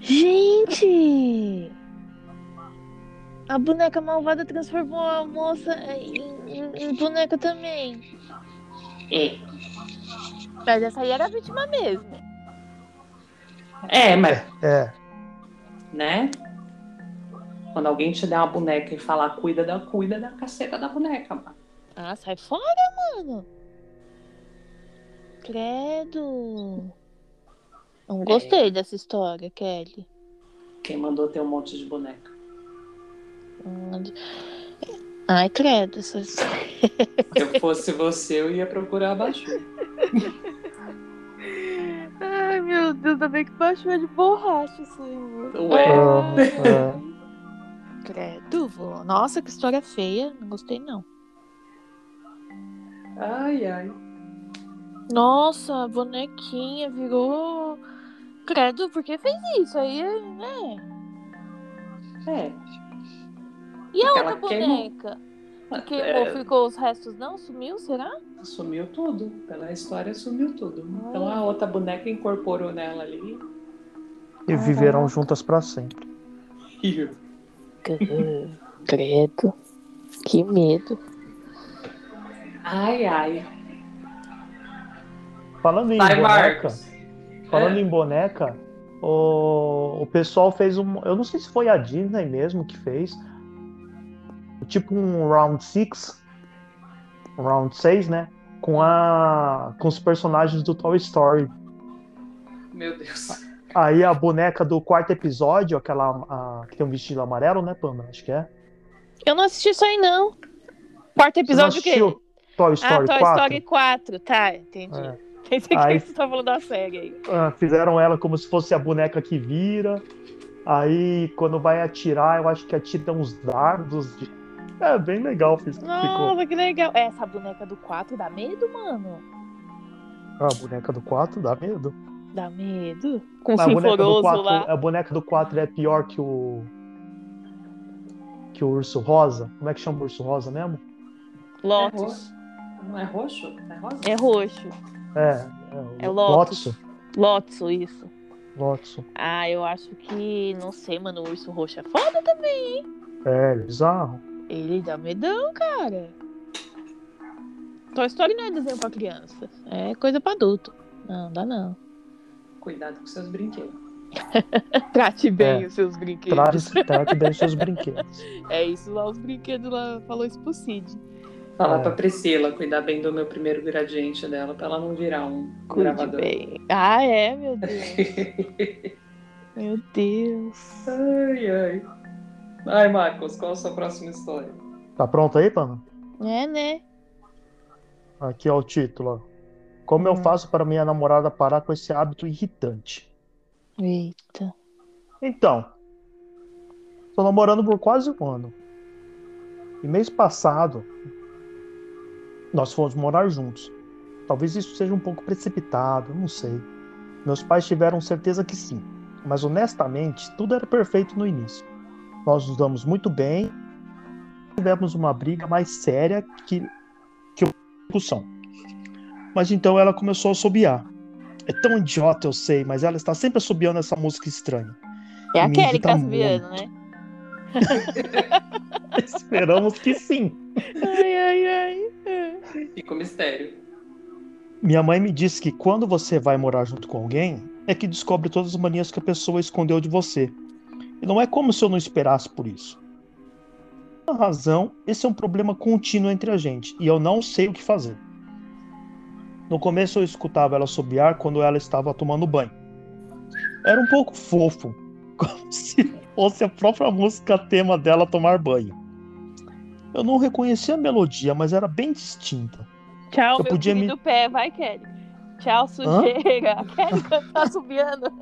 Gente! A boneca malvada transformou a moça em, em- em boneca também. É. Mas essa aí era a vítima mesmo. É, mas, É, né? Quando alguém te der uma boneca e falar cuida da, cuida da caceta da boneca, mano. Ah, sai fora, mano. Credo. Não gostei dessa história, Kelly. Quem mandou ter um monte de boneca? Ai, credo. Se eu fosse você, eu ia procurar abaixo. Ai, meu Deus, ainda bem que baixou de borracha isso aí. mano. Ué. Ah, é. Credo, vô. Nossa, que história feia. Não gostei, não. Ai, ai. Nossa, a bonequinha virou. Credo, por que fez isso? Aí, né? É. E a Porque outra queimou. Queimou, É, ficou os restos, não? Sumiu, será? Sumiu tudo. Pela história, sumiu tudo. Então Ah. a outra boneca incorporou nela ali. E viverão juntas pra sempre. E Credo. Que medo. Ai, ai. Falando em Vai, boneca, Marcos. falando É. em boneca, o, o pessoal fez um. Eu não sei se foi a Disney mesmo que fez. Tipo um round 6. Um round 6, né? Com, a, com os personagens do Toy Story. Meu Deus. Aí a boneca do quarto episódio, aquela a- que tem um vestido amarelo, né, Pamela? Acho que é. Eu não assisti isso aí, não. Quarto Você não episódio o quê? assistiu Toy Ah, Story Toy 4? Story 4. Tá, entendi. É. Pensei que Aí- você tava falando da série aí. Ah, fizeram ela como se fosse a boneca que vira. Aí, quando vai atirar, eu acho que atira uns dardos. de- É bem legal. Ficou. Nossa, que legal. Essa boneca do 4 dá medo, mano? Ah, A boneca do 4 dá medo. Dá medo? Com o Mas a boneca do sinforoso 4, lá. a boneca do 4 é pior que o. Que o urso rosa. Como é que chama o urso rosa mesmo? É Lotus. roxo. Não é roxo? É rosa? É roxo. É. É, É o Lotus. Lotso. Lotso, isso. Lotso. Ah, eu acho que. Não sei, mano. O urso roxo é foda também. É, bizarro. Ele dá medão, cara. Toy Story não é desenho pra criança. É coisa pra adulto. Não, dá não. Cuidado com seus brinquedos. Trate bem É. os seus brinquedos. Trate, trate bem seus brinquedos. É isso lá, os brinquedos lá. Falou isso pro Cid. Falar É. pra Priscila cuidar bem do meu primeiro gradiente dela, pra ela não virar um Cuide gravador. bem. Ah, é, meu Deus. meu Deus. ai, ai. Ai, Marcos, qual a sua próxima história? Tá pronto aí, Pano? É, né? Aqui é o título. ó. Como eu Hum. faço para minha namorada parar com esse hábito irritante? Eita. Então, tô namorando por quase um ano. E mês passado, nós fomos morar juntos. Talvez isso seja um pouco precipitado, não sei. Meus pais tiveram certeza que sim, mas honestamente, tudo era perfeito no início. Nós nos damos muito bem, tivemos uma briga mais séria que, que uma discussão. Mas então ela começou a assobiar. É tão idiota, eu sei, mas ela está sempre assobiando essa música estranha. É a Kelly que tá subindo, muito. né? Esperamos que sim. Ai, ai, ai. Fica o mistério. Minha mãe me disse que quando você vai morar junto com alguém, é que descobre todas as manias que a pessoa escondeu de você. E não é como se eu não esperasse por isso. Por razão, esse é um problema contínuo entre a gente, e eu não sei o que fazer. No começo eu escutava ela assobiar quando ela estava tomando banho. Era um pouco fofo, como se fosse a própria música tema dela tomar banho. Eu não reconhecia a melodia, mas era bem distinta. Tchau, Eu meu podia me- pé. Vai, Kelly. Tchau, sujeira. A Kelly tá subindo.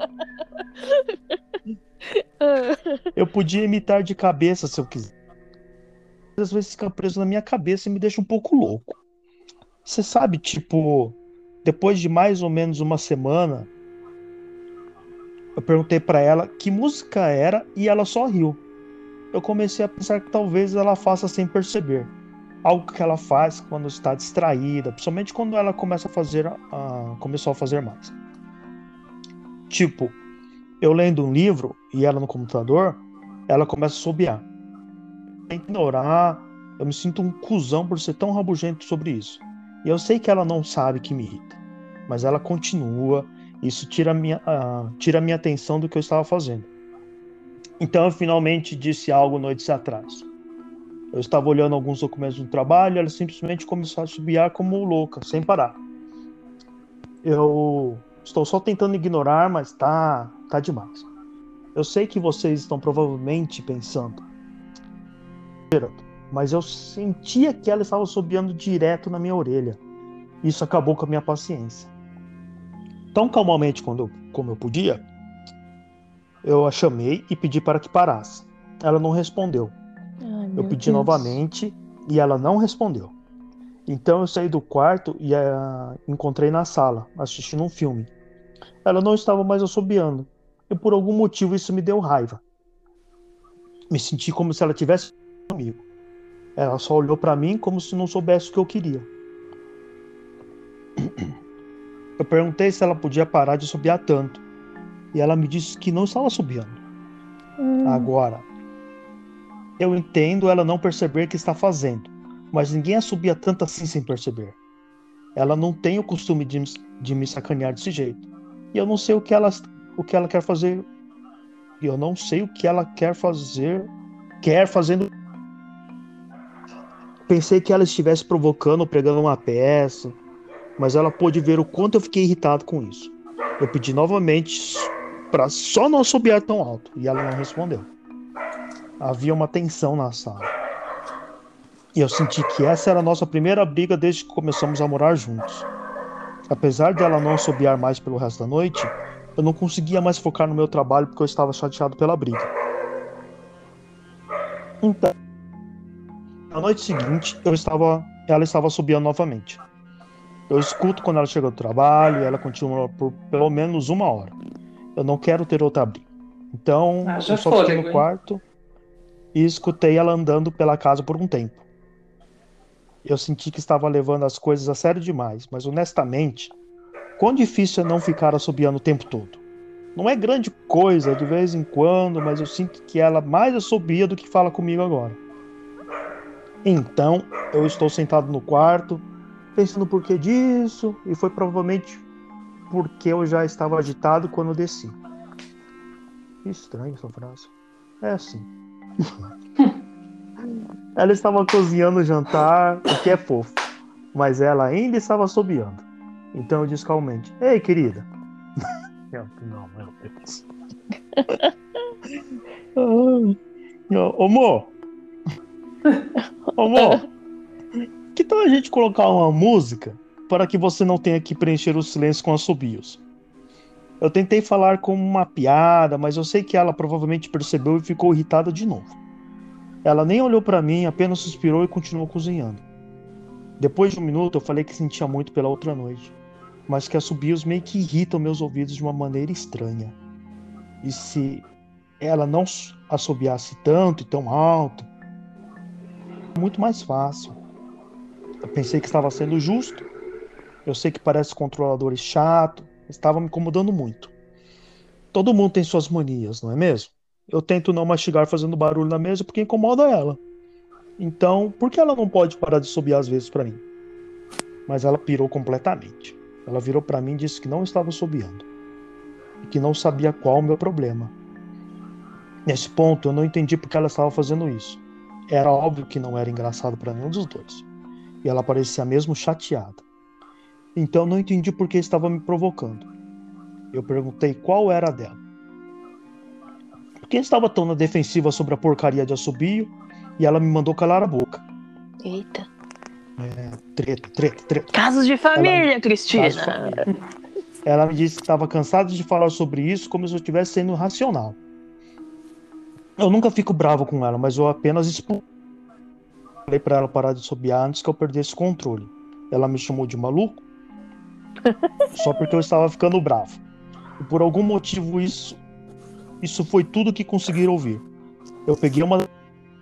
Eu podia imitar de cabeça se eu quiser. às vezes fica preso na minha cabeça e me deixa um pouco louco. Você sabe, tipo, depois de mais ou menos uma semana, eu perguntei para ela que música era e ela só riu. Eu comecei a pensar que talvez ela faça sem perceber. Algo que ela faz quando está distraída, principalmente quando ela começa a fazer, uh, começou a fazer mais. Tipo, eu lendo um livro e ela no computador, ela começa a sobear. Ignorar, eu me sinto um cuzão por ser tão rabugento sobre isso. E eu sei que ela não sabe que me irrita, mas ela continua. Isso tira minha, uh, tira minha atenção do que eu estava fazendo. Então eu finalmente disse algo noites atrás. Eu estava olhando alguns documentos do trabalho ela simplesmente começou a subiar como louca, sem parar. Eu estou só tentando ignorar, mas tá, tá demais. Eu sei que vocês estão provavelmente pensando, mas eu sentia que ela estava subiando direto na minha orelha. Isso acabou com a minha paciência. Tão calmamente quando como eu podia, eu a chamei e pedi para que parasse. Ela não respondeu. Ai, eu pedi Deus. novamente e ela não respondeu. Então eu saí do quarto e a encontrei na sala, assistindo um filme. Ela não estava mais assobiando, e por algum motivo isso me deu raiva. Me senti como se ela tivesse comigo. Ela só olhou para mim como se não soubesse o que eu queria. Eu perguntei se ela podia parar de assobiar tanto, e ela me disse que não estava assobiando. Hum. Agora, eu entendo ela não perceber que está fazendo, mas ninguém assobia tanto assim sem perceber. Ela não tem o costume de, de me sacanear desse jeito. E eu não sei o que ela, o que ela quer fazer. E eu não sei o que ela quer fazer. Quer fazendo. Pensei que ela estivesse provocando, pregando uma peça, mas ela pôde ver o quanto eu fiquei irritado com isso. Eu pedi novamente para só não subir tão alto e ela não respondeu. Havia uma tensão na sala. E eu senti que essa era a nossa primeira briga desde que começamos a morar juntos. Apesar de ela não assobiar mais pelo resto da noite, eu não conseguia mais focar no meu trabalho porque eu estava chateado pela briga. Então, na noite seguinte, eu estava, ela estava assobiando novamente. Eu escuto quando ela chega do trabalho e ela continua por pelo menos uma hora. Eu não quero ter outra briga. Então, ah, eu só fiquei no quarto e escutei ela andando pela casa por um tempo. Eu senti que estava levando as coisas a sério demais, mas honestamente, quão difícil é não ficar assobiando o tempo todo. Não é grande coisa de vez em quando, mas eu sinto que ela mais assobia do que fala comigo agora. Então, eu estou sentado no quarto, pensando por que disso, e foi provavelmente porque eu já estava agitado quando desci. Estranho essa frase. É assim. Ela estava cozinhando o jantar, o que é fofo, mas ela ainda estava assobiando. Então eu disse calmamente: Ei, querida. Não, meu Deus. Amor. Amor. Que tal a gente colocar uma música para que você não tenha que preencher o silêncio com assobios? Eu tentei falar como uma piada, mas eu sei que ela provavelmente percebeu e ficou irritada de novo. Ela nem olhou para mim, apenas suspirou e continuou cozinhando. Depois de um minuto, eu falei que sentia muito pela outra noite, mas que assobios meio que irritam meus ouvidos de uma maneira estranha. E se ela não assobiasse tanto e tão alto, muito mais fácil. Eu pensei que estava sendo justo. Eu sei que parece controlador e chato, estava me incomodando muito. Todo mundo tem suas manias, não é mesmo? Eu tento não mastigar fazendo barulho na mesa porque incomoda ela. Então, por que ela não pode parar de subir às vezes para mim? Mas ela pirou completamente. Ela virou para mim e disse que não estava subiando e que não sabia qual o meu problema. Nesse ponto, eu não entendi porque ela estava fazendo isso. Era óbvio que não era engraçado para nenhum dos dois. E ela parecia mesmo chateada. Então, não entendi por que estava me provocando. Eu perguntei qual era a dela. Quem estava tão na defensiva sobre a porcaria de assobio e ela me mandou calar a boca. Eita. É, treta, treta, treta. Casos de família, ela, Cristina. De família. Ela me disse que estava cansada de falar sobre isso como se eu estivesse sendo racional. Eu nunca fico bravo com ela, mas eu apenas expulso. falei pra ela parar de assobiar antes que eu perdesse o controle. Ela me chamou de maluco só porque eu estava ficando bravo. E por algum motivo isso isso foi tudo que conseguiram ouvir. Eu peguei uma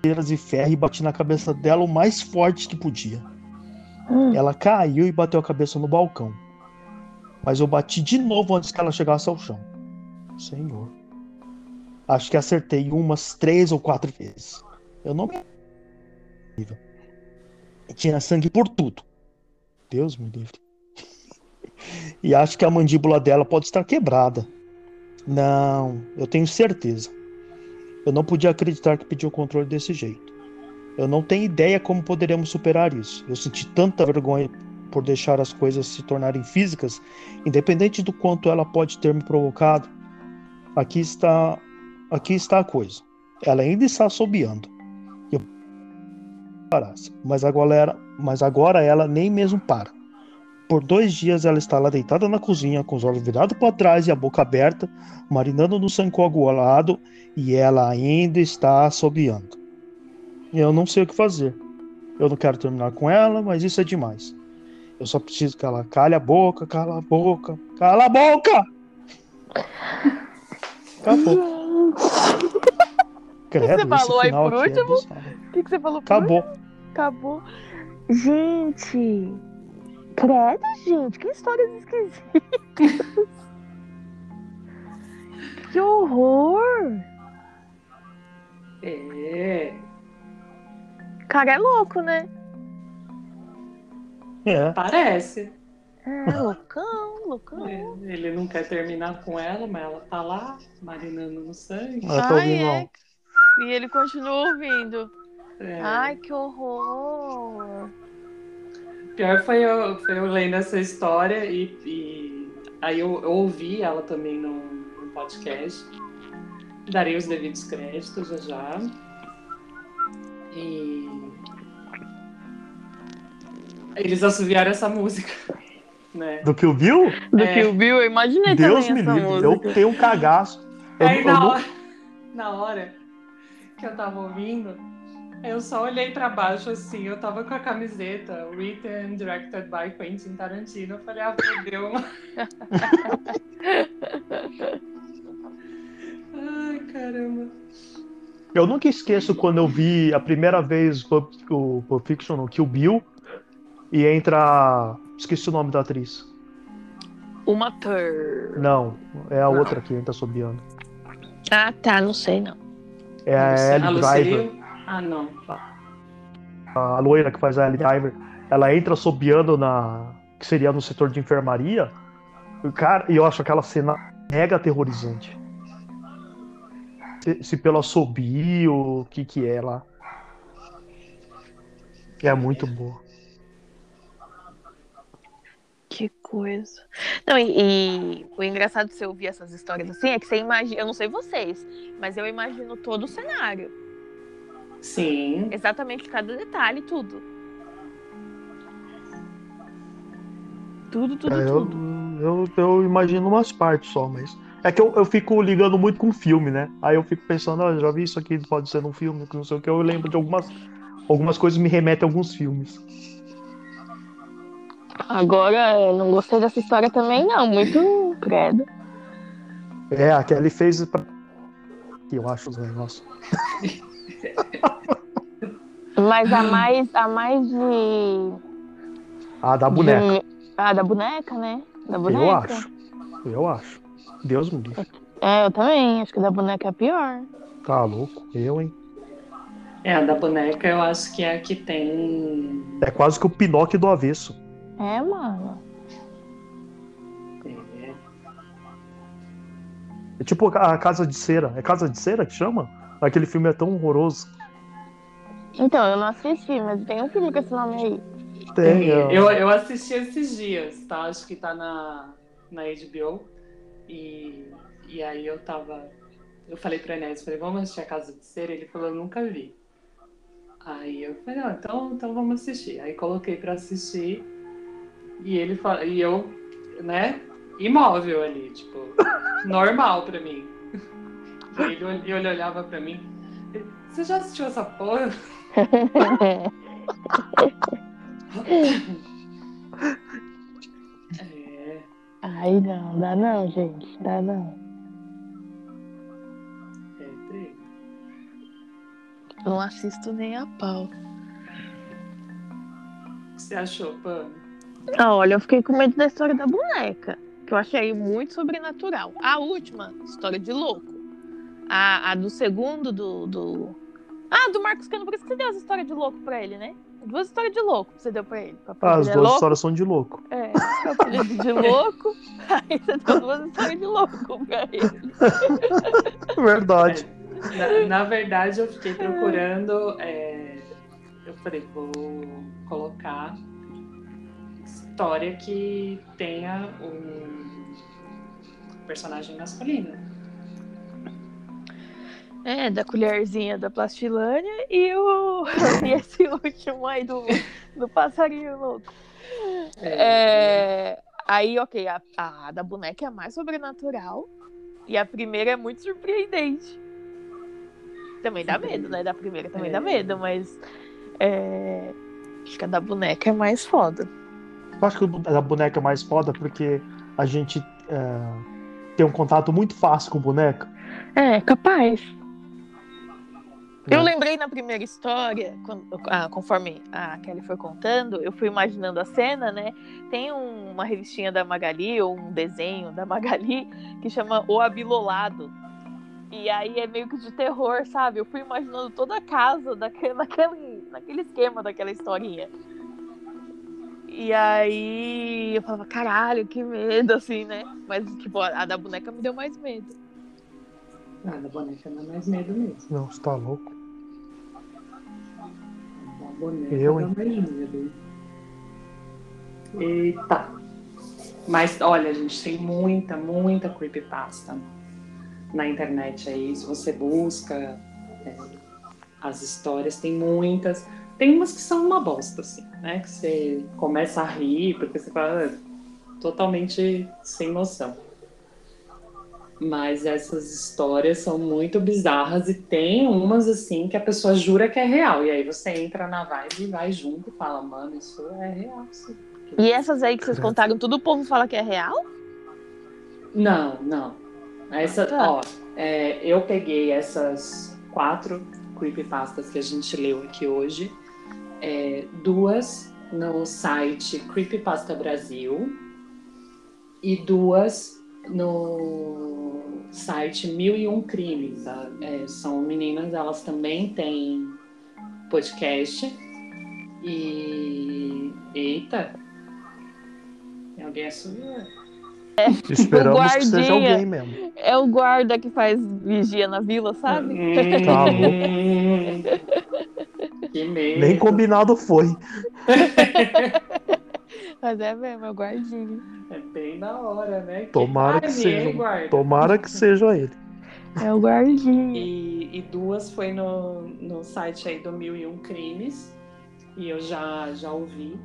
das de ferro e bati na cabeça dela o mais forte que podia. Hum. Ela caiu e bateu a cabeça no balcão. Mas eu bati de novo antes que ela chegasse ao chão. Senhor. Acho que acertei umas três ou quatro vezes. Eu não me. Tinha sangue por tudo. Deus me livre. E acho que a mandíbula dela pode estar quebrada. Não, eu tenho certeza. Eu não podia acreditar que pediu o controle desse jeito. Eu não tenho ideia como poderemos superar isso. Eu senti tanta vergonha por deixar as coisas se tornarem físicas, independente do quanto ela pode ter me provocado. Aqui está, aqui está a coisa. Ela ainda está assobiando. Eu parasse, mas agora, mas agora ela nem mesmo para. Por dois dias ela está lá deitada na cozinha, com os olhos virados para trás e a boca aberta, marinando no sangue coagulado, e ela ainda está assobiando. Eu não sei o que fazer. Eu não quero terminar com ela, mas isso é demais. Eu só preciso que ela cale a boca, cala a boca, cala a boca! Acabou. Credo, você falou aí por é último? O que, que você falou? por Acabou. último? Acabou. Gente, credo, gente, que histórias esquisitas. que horror. É. Cara, é louco, né? É. Parece. É, loucão, loucão. É, Ele não quer terminar com ela, mas ela tá lá, marinando no sangue. Eu tô Ai, é. não. E ele continua ouvindo. É. Ai, que horror. Pior foi eu, foi eu lendo essa história e, e aí eu, eu ouvi ela também no, no podcast. Darei os devidos créditos já já. E eles assoviaram essa música, né? Do que viu? Do É. que o Bill, eu imaginei Deus também me livre. Eu tenho um cagaço. Eu, Aí eu na não- hora, na hora que eu tava ouvindo, eu só olhei pra baixo assim, eu tava com a camiseta written and directed by Quentin Tarantino. Eu falei, ah, fodeu. Ai, caramba. Eu nunca esqueço quando eu vi a primeira vez o o Pulp Fiction no Kill Bill e entra. Esqueci o nome da atriz. Uma tur. Não, é a Não. outra que entra sobiando. Ah, tá, não sei não. É a a Ellie Driver? Ah, não. a loira que faz a Ellie Driver. Ela entra sobiando na. que seria no setor de enfermaria. E, Cara, e eu acho aquela cena mega aterrorizante. Se, se pelo assobio, o que que é lá. É muito boa. Que coisa. Não, e, e o engraçado de você ouvir essas histórias assim é que você imagina. Eu não sei vocês, mas eu imagino todo o cenário. Sim. Exatamente cada detalhe, tudo. Tudo, tudo, É, eu, tudo. eu, eu imagino umas partes só, mas. É que eu, eu fico ligando muito com filme, né? Aí eu fico pensando, ah, já vi isso aqui, pode ser num filme, que não sei o que. Eu lembro de algumas. Algumas coisas me remetem a alguns filmes. Agora, eu não gostei dessa história também, não. Muito credo. É, a Kelly fez pra. que Eu acho os negócios. Mas a mais, a mais de. Ah, da boneca. de- Ah, da boneca, né? Da boneca. Eu acho. Eu acho. Deus me livre. É, eu também. Acho que da boneca é a pior. Tá louco? Eu, hein? É, a da boneca eu acho que é a que tem. É quase que o Pinóquio do avesso. É, mano. é, É tipo a Casa de Cera. É Casa de Cera que chama? Aquele filme é tão horroroso. Então, eu não assisti, mas tem um filho com esse nome aí. Tem. é, Eu, eu assisti esses dias, tá? Acho que tá na, na HBO. E, e aí eu tava. Eu falei pro Enéas, falei, vamos assistir a Casa de Cera? Ele falou, eu nunca vi. Aí eu falei, ah, então, então vamos assistir. Aí coloquei pra assistir. E ele fa- e eu, né, imóvel ali, tipo, normal pra mim. E ele, ol- ele olhava pra mim. Você já assistiu essa porra? É, Ai, não, dá não, gente. Dá não. é. Não assisto nem a pau. O que você achou, Pam? Ah, olha, eu fiquei com medo da história da boneca. Que eu achei muito sobrenatural. A última, história de louco. A, a do segundo, do, do. Ah, do Marcos Cano, por isso que você deu essa história de louco pra ele, né? Duas histórias de louco que você deu pra ele. Pra Ah, as é duas louco. histórias são de louco. É, apelido de louco. Aí você deu duas histórias de louco pra ele. Verdade. Na, na verdade, eu fiquei procurando. é, eu falei, vou colocar história que tenha um personagem masculino. É, da colherzinha da plastilânia e o. e esse último aí do, do passarinho louco. É, Aí, ok, a, a da boneca é a mais sobrenatural. E a primeira é muito surpreendente. Também dá medo, né? Da primeira também dá É. medo, mas. é, Acho que a da boneca é mais foda. Eu acho que a boneca é mais foda porque a gente é, tem um contato muito fácil com boneca. É, capaz. Eu É. lembrei na primeira história, quando- ah, conforme a Kelly foi contando, eu fui imaginando a cena, né? Tem um- uma revistinha da Magali, ou um desenho da Magali, que chama O Abilolado. E aí é meio que de terror, sabe? Eu fui imaginando toda a casa daquele, naquele, naquele esquema daquela historinha. E aí eu falava, caralho, que medo, assim, né? Mas, tipo, a, a da boneca me deu mais medo. Ah, da boneca dá mais medo mesmo. Não, você tá louco. Boneca Eu, dá hein? mais medo. Eita. Mas olha, gente, tem muita, muita creepypasta na internet aí. Se você busca é, as histórias, tem muitas. Tem umas que são uma bosta, assim, né? Que você começa a rir, porque você fala "Ah, totalmente sem noção. Mas essas histórias são muito bizarras e tem umas assim que a pessoa jura que é real. E aí você entra na vibe e vai junto e fala, mano, isso é real. Sim. E essas aí que vocês contaram, tudo o povo fala que é real? Não, não. Essa, Tá. ó, é, eu peguei essas quatro creepypastas que a gente leu aqui hoje, é, duas no site Creepypasta Brasil e duas no site Mil e Um Crimes. tá? É, são meninas, elas também têm podcast. E. Eita! Tem alguém assumiu? Esperamos que seja guardinha. alguém mesmo. É o guarda que faz vigia na vila, sabe? Tá Hum, que medo. Nem combinado foi. Mas é mesmo, é o guardinha. É bem da hora, né? Tomara que time, seja. guarda? Tomara que seja ele. É o guardinha. E, e duas foi no, no site aí do Mil e Um Crimes. E eu já, já ouvi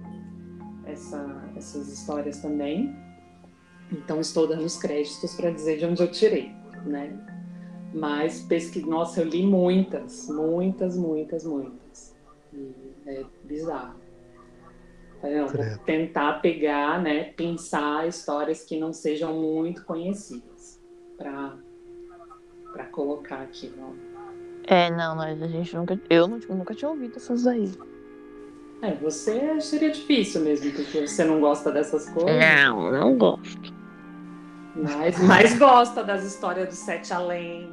essa- essas histórias também. Então estou dando os créditos para dizer de onde eu tirei, né? Mas pesqui... nossa, eu li muitas, muitas, muitas, muitas. E é bizarro. Não, vou Credo. tentar pegar, né, pensar histórias que não sejam muito conhecidas para para colocar aqui, não. É, não, nós, a gente nunca. Eu não- nunca tinha ouvido essas aí. É, você seria difícil mesmo, porque você não gosta dessas coisas. Não, não gosto. Mas, mas gosta das histórias do Sete Além.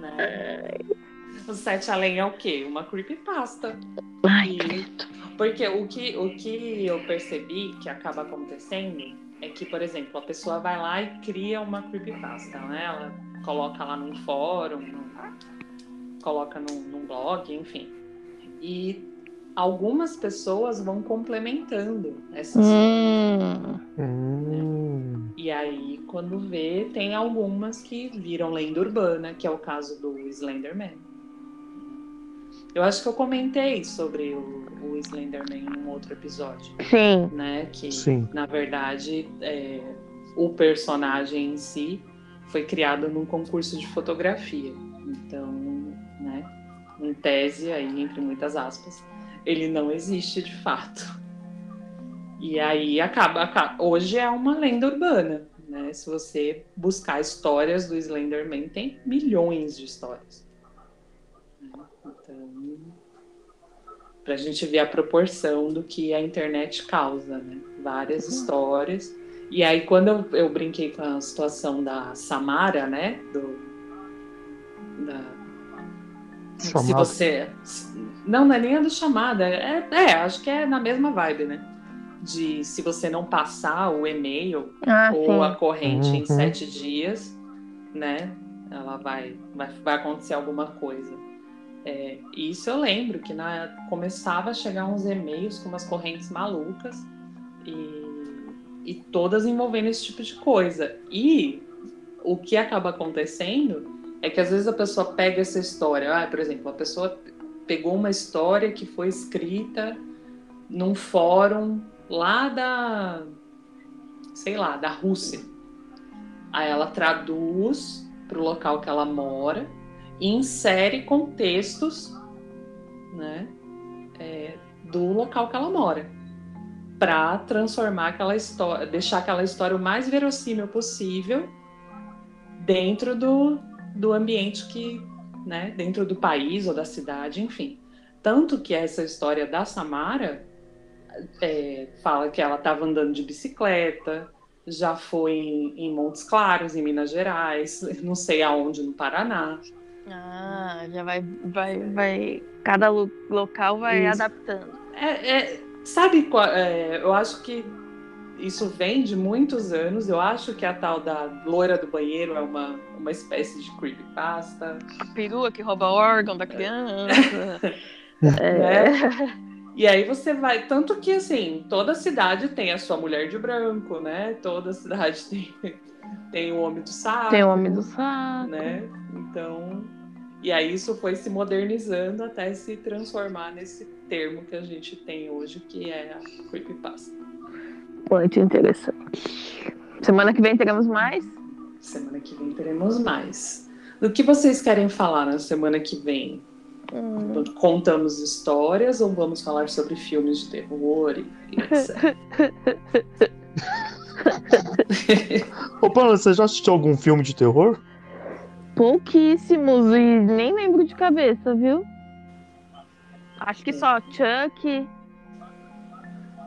né? O Sete Além é o quê? Uma creepypasta. Ai, E- credo. Porque o que, o que eu percebi que acaba acontecendo é que, por exemplo, a pessoa vai lá e cria uma creepypasta, né? Ela coloca lá num fórum, num- coloca num, num blog, enfim. E algumas pessoas vão complementando essas Hum, Hum, E aí, quando vê, tem algumas que viram lenda urbana, que é o caso do Slenderman. Eu acho que eu comentei sobre o, o Slenderman em um outro episódio, sim. né? Que, Sim. na verdade, é, o personagem em si foi criado num concurso de fotografia. Então, né? Em tese, aí, entre muitas aspas, ele não existe de fato. E aí acaba, acaba, hoje é uma lenda urbana, né? Se você buscar histórias do Slenderman, tem milhões de histórias. Então, para a gente ver a proporção do que a internet causa, né? Várias uhum. histórias. E aí, quando eu, eu, brinquei com a situação da Samara, né? Do, da, se você. Não, não é nem a do chamada. É, é, acho que é na mesma vibe, né? De se você não passar o e-mail ah, ou sim. a corrente uhum. em sete dias, né? Ela vai, vai, vai acontecer alguma coisa. É, isso eu lembro que na, começava a chegar uns e-mails com umas correntes malucas e, e todas envolvendo esse tipo de coisa. E o que acaba acontecendo é que às vezes a pessoa pega essa história, ah, por exemplo, a pessoa pegou uma história que foi escrita num fórum lá da, sei lá, da Rússia. Aí ela traduz para o local que ela mora e insere contextos, né, é, do local que ela mora, para transformar aquela história, deixar aquela história o mais verossímil possível dentro do, do ambiente que, né, dentro do país ou da cidade, enfim. Tanto que essa história da Samara é, fala que ela estava andando de bicicleta, já foi em, em, Montes Claros, em Minas Gerais, não sei aonde no Paraná. Ah, já vai, vai, vai. Cada local vai Isso. adaptando. É, é sabe, é, eu acho que isso vem de muitos anos. Eu acho que a tal da loira do banheiro é uma, uma espécie de creepypasta. A perua que rouba órgão da criança. é. é. E aí você vai. Tanto que, assim, toda cidade tem a sua mulher de branco, né? Toda cidade tem, tem o homem do saco. Tem o homem do saco. Né? Então. E aí isso foi se modernizando até se transformar nesse termo que a gente tem hoje, que é a creepypasta. Muito interessante. Semana que vem teremos mais? Semana que vem teremos mais. Do que vocês querem falar na semana que vem? Hum. Contamos histórias ou vamos falar sobre filmes de terror e etc? Ô, Paulo, você já assistiu algum filme de terror? Pouquíssimos e nem lembro de cabeça, viu? Acho que só Chuck.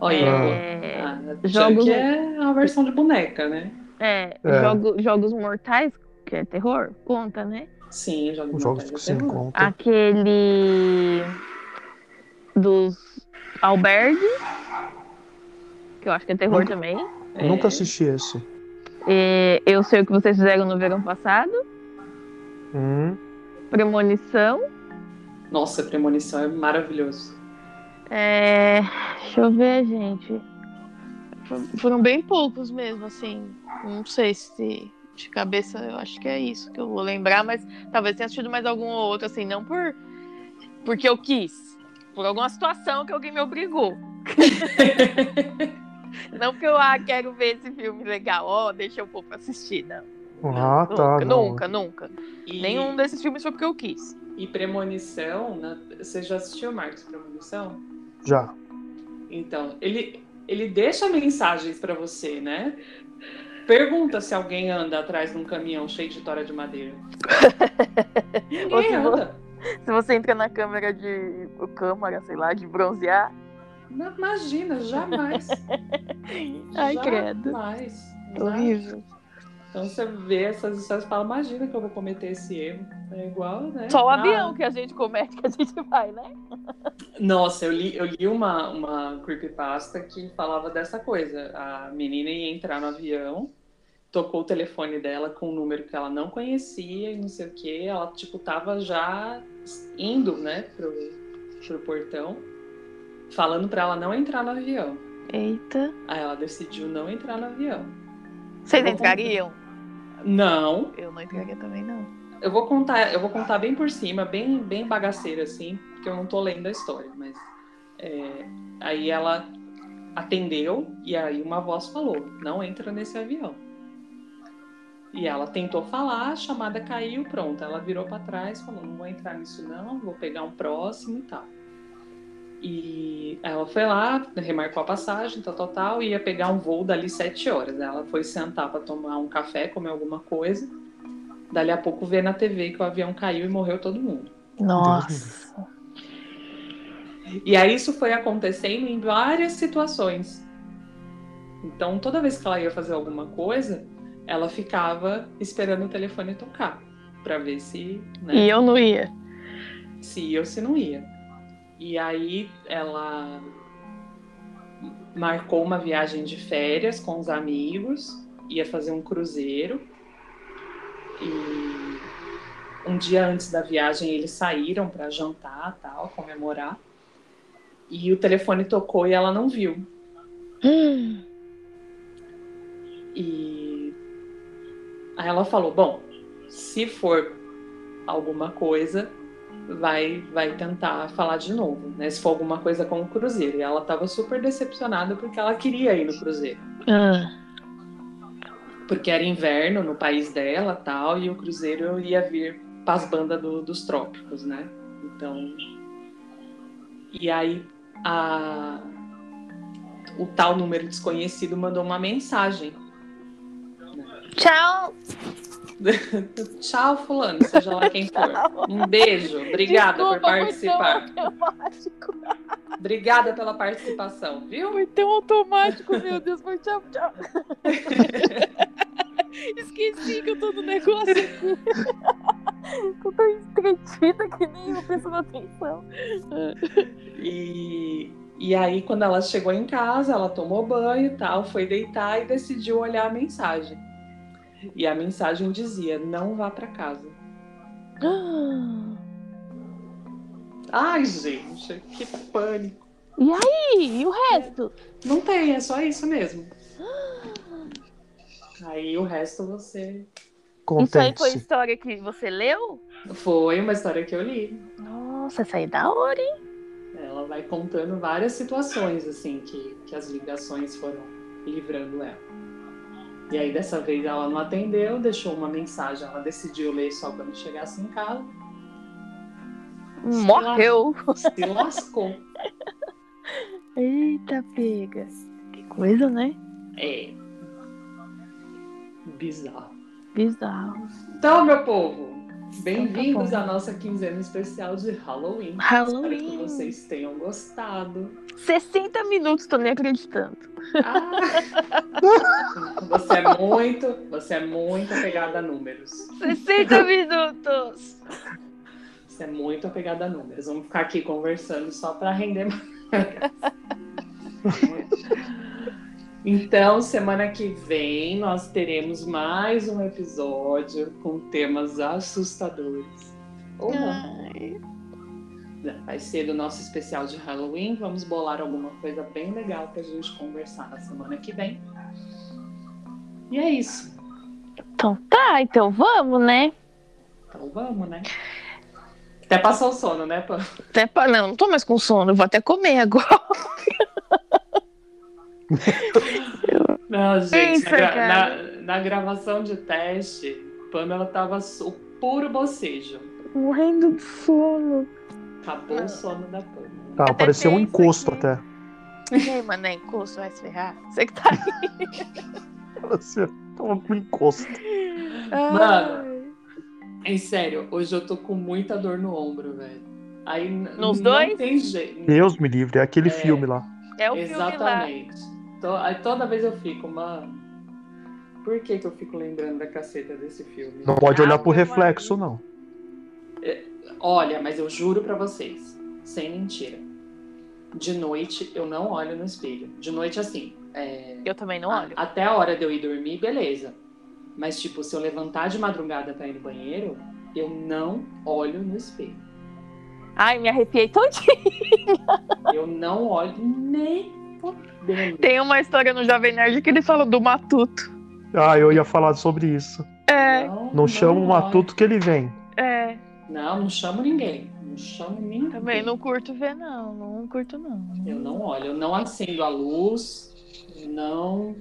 Olha, é... ah, jogos... Chuck é uma versão de boneca, né? É, é. Jogo, jogos mortais, que é terror, conta, né? Sim, jogos, jogos que se encontram. Aquele dos Albergue, que eu acho que é terror nunca, também. Nunca é. assisti esse. É, eu sei o que vocês fizeram no verão passado. Hum. Premonição. Nossa, Premonição é maravilhoso. É... Deixa eu ver, gente. Foram bem poucos mesmo, assim. Não sei se de cabeça eu acho que é isso que eu vou lembrar, mas talvez tenha assistido mais algum ou outro, assim, não por porque eu quis, por alguma situação que alguém me obrigou. não porque eu ah, quero ver esse filme legal, ó, oh, deixa eu pôr pra assistir, não. Ah, não, tá. Nunca, não. nunca, nunca. E... Nenhum desses filmes foi porque eu quis. E Premonição, né? você já assistiu, Marcos, Premonição? Já. Então, ele, ele deixa mensagens para você, né? Pergunta se alguém anda atrás de um caminhão cheio de tora de madeira. Ou se, anda. se você entra na câmera de. câmara, sei lá, de bronzear. Não, imagina, jamais. Ai, jamais. credo. Jamais. Horrível. Então você vê essas histórias e fala, imagina que eu vou cometer esse erro. É igual, né? Só o ah. avião que a gente comete, que a gente vai, né? Nossa, eu li, eu li uma, uma creepypasta que falava dessa coisa. A menina ia entrar no avião, tocou o telefone dela com um número que ela não conhecia e não sei o que. Ela, tipo, tava já indo, né, pro, pro portão, falando para ela não entrar no avião. Eita. Aí ela decidiu não entrar no avião. Vocês entrariam? Não. Eu não entraria também, não. Eu vou contar, eu vou contar bem por cima, bem, bem bagaceira, assim, porque eu não tô lendo a história, mas é, aí ela atendeu e aí uma voz falou: não entra nesse avião. E ela tentou falar, a chamada caiu, pronto. Ela virou para trás, falou: não vou entrar nisso, não, vou pegar um próximo e tal. E ela foi lá, remarcou a passagem, tal, tal, tal, e ia pegar um voo dali sete horas. Ela foi sentar para tomar um café, comer alguma coisa. Dali a pouco vê na TV que o avião caiu e morreu todo mundo. Nossa. E aí isso foi acontecendo em várias situações. Então, toda vez que ela ia fazer alguma coisa, ela ficava esperando o telefone tocar para ver se, né, E eu não ia. se ia ou se não ia. E aí ela marcou uma viagem de férias com os amigos, ia fazer um cruzeiro. E um dia antes da viagem eles saíram para jantar, tal, comemorar. E o telefone tocou e ela não viu. Hum. E aí ela falou: Bom, se for alguma coisa, vai, vai tentar falar de novo, né? Se for alguma coisa com o Cruzeiro. E ela tava super decepcionada porque ela queria ir no Cruzeiro. Ah. Porque era inverno no país dela tal, e o Cruzeiro ia vir para as bandas do- dos trópicos, né? Então. E aí a, o tal número desconhecido mandou uma mensagem. Tchau. Tchau, fulano, seja lá quem for. Um beijo, obrigada Desculpa, por participar. Foi tão automático. Obrigada pela participação, viu? Foi tão automático, meu Deus. Foi tchau, tchau. Esqueci que eu tô no negócio aqui. Tô tão entretida que nem eu prestando atenção. E, e aí, quando ela chegou em casa, ela tomou banho e tal, foi deitar e decidiu olhar a mensagem. E a mensagem dizia: Não vá pra casa. Ai, gente, que pânico. E aí? E o resto? Não tem, é só isso mesmo. Aí o resto você. Isso aí foi história que você leu? Foi uma história que eu li. Nossa, essa aí é da hora, hein? Ela vai contando várias situações, assim, que, que as ligações foram livrando ela. E aí, dessa vez, ela não atendeu, deixou uma mensagem. Ela decidiu ler só quando chegasse em casa. Morreu. Se lascou. Eita, pega. Que coisa, né? É. Bizarro. Bizarro. Então, meu povo, bem-vindos Então tá à nossa quinzena especial de Halloween. Halloween. Espero que vocês tenham gostado. 60 minutos, tô nem acreditando. Ah! você é muito, você é muito apegada a números. 60 minutos! Você é muito apegada a números. Vamos ficar aqui conversando só para render mais. Então, semana que vem nós teremos mais um episódio com temas assustadores. Ou não. Ai, Vai ser do nosso especial de Halloween. Vamos bolar alguma coisa bem legal pra gente conversar na semana que vem. E é isso. Então tá, então vamos, né? Então vamos, né? Até passou o sono, né, Pam? Até pa... Não, não tô mais com sono, vou até comer agora. Não, gente, na, na- na gravação de teste, Pamela tava o puro bocejo. Morrendo de sono. Acabou o sono da Pamela. Tá, Até parecia um encosto que- até. E aí, mané, encosto vai se ferrar? Você que tá aí. Parecia tava com encosto. Mano. Em sério, hoje eu tô com muita dor no ombro, velho. Aí Nos não dois? tem jeito. Deus me livre, é aquele É. filme lá. É o filme lá. Exatamente. Toda vez eu fico, mano. Por que, que eu fico lembrando da caceta desse filme? Não pode olhar pro Ave reflexo, não. Olha, mas eu juro pra vocês, sem mentira. De noite eu não olho no espelho. De noite, assim. é, Eu também não olho. até a hora de eu ir dormir, beleza. Mas, tipo, se eu levantar de madrugada pra ir no banheiro, eu não olho no espelho. Ai, me arrepiei todinho. Eu não olho nem fodendo. Tem uma história no Jovem Nerd que eles falam do matuto. Ah, eu ia falar sobre isso. É, Não chama o matuto que ele vem. É. Não, não chamo ninguém. Não chamo ninguém. Também não curto ver, não. Não curto, não. Eu não olho, eu não acendo a luz, não.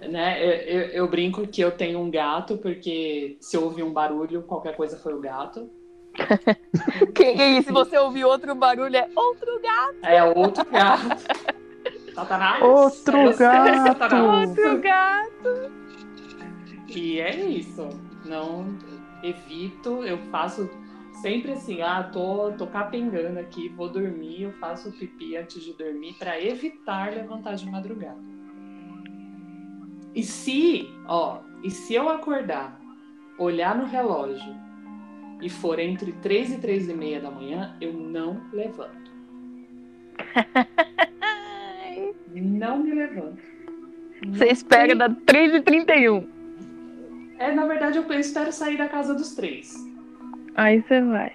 Né? Eu, eu- eu brinco que eu tenho um gato, porque se eu ouvir um barulho, qualquer coisa foi o gato. Quem é isso? Se você ouvir outro barulho, é outro gato. É outro gato. Satanás. Outro sei, gato. Satanás. Outro gato. E é isso. Não evito, eu faço sempre assim, ah, tô, tô capengando aqui, vou dormir, eu faço pipi antes de dormir para evitar levantar de madrugada. E se, ó, e se eu acordar, olhar no relógio e for entre 3 e 3 e meia da manhã, eu não levanto. Não me levanto. Você espera da 3h31. É, na verdade, eu espero sair da casa dos três. Aí você vai.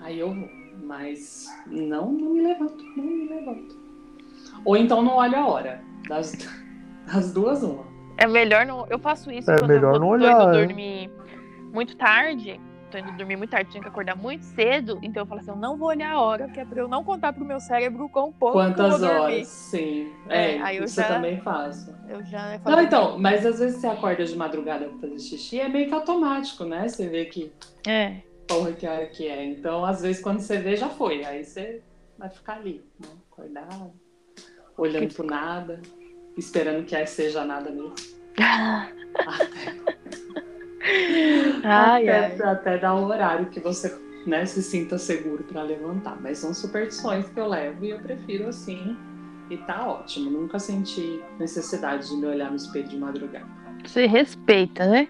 Aí eu vou. Mas não, não me levanto, não me levanto. Ou então não olho a hora. Das, das duas, uma. É melhor não. Eu faço isso É quando melhor eu não olhar, dormir muito tarde. Tô indo dormir muito tarde, tenho que acordar muito cedo. Então eu falo assim, eu não vou olhar a hora, que é pra eu não contar pro meu cérebro quão pouco que eu Quantas vou dormir. horas? Sim. É, É, aí eu isso eu já- também faço. Eu já Não, então, mas às vezes você acorda de madrugada pra fazer xixi, é meio que automático, né? Você vê que É. porra que hora que é. Então, às vezes, quando você vê, já foi. Aí você vai ficar ali, né? Acordado, olhando pro nada, esperando que aí seja nada mesmo. Ai, até, ai. até dar o horário que você né, se sinta seguro para levantar. Mas são superstições que eu levo e eu prefiro assim. E tá ótimo. Nunca senti necessidade de me olhar no espelho de madrugada. Você respeita, né?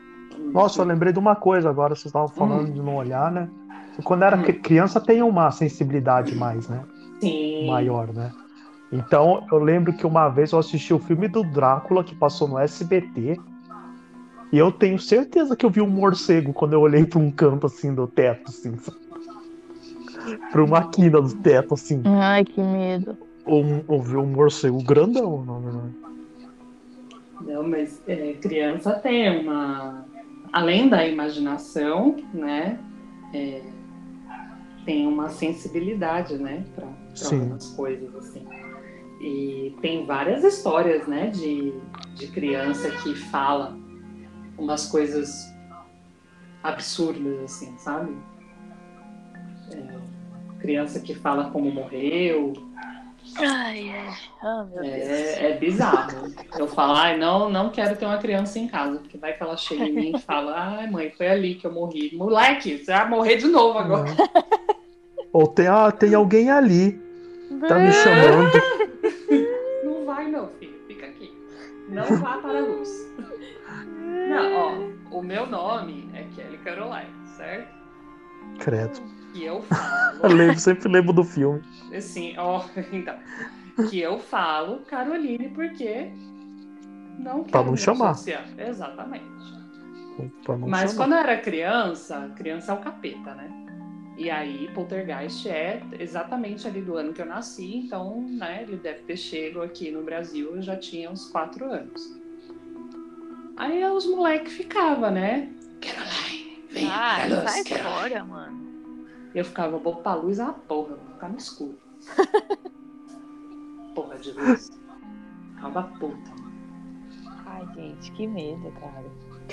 Nossa, eu lembrei de uma coisa agora, vocês estavam falando Hum. de não olhar, né? Quando era Hum. cri- criança tem uma sensibilidade mais, né? Sim. Maior, né? Então, eu lembro que uma vez eu assisti o filme do Drácula que passou no SBT. E eu tenho certeza que eu vi um morcego quando eu olhei para um canto assim do teto, assim. Para uma quina do teto, assim. Ai, que medo. Ou, um- ou vi um morcego grandão, não, não. Não, mas é, criança tem uma. Além da imaginação, né? é, tem uma sensibilidade, né? Para algumas coisas, assim. E tem várias histórias, né? De, de criança que fala umas coisas absurdas, assim, sabe? É, criança que fala como morreu, Ai, ai. Ah, meu Deus. É, é bizarro. Eu falo, ai, não, não quero ter uma criança em casa, porque vai que ela chega em mim e fala, ai, mãe, foi ali que eu morri. Moleque, você vai morrer de novo agora. Ou tem, ah, tem alguém ali, tá me chamando. Não vai, não, filho, fica aqui. Não vá para a luz. Não, ó, o meu nome é Kelly Caroline, certo? Credo. E eu Eu falo, lembro, sempre lembro do filme. assim, ó, então, que eu falo Caroline porque não quero Pra não chamar. associar. Exatamente. Mas chamar. quando eu era criança, criança é o capeta, né? E aí, Poltergeist é exatamente ali do ano que eu nasci, então, né, ele deve ter chego aqui no Brasil, eu já tinha uns quatro anos. Aí os moleques ficavam, né? Caroline, vem Ah, pra luz, sai Caroline. fora, mano. Eu ficava, vou pra luz a porra, vou ficar no escuro. porra de luz. Ficava puta. Ai, gente, que medo, cara.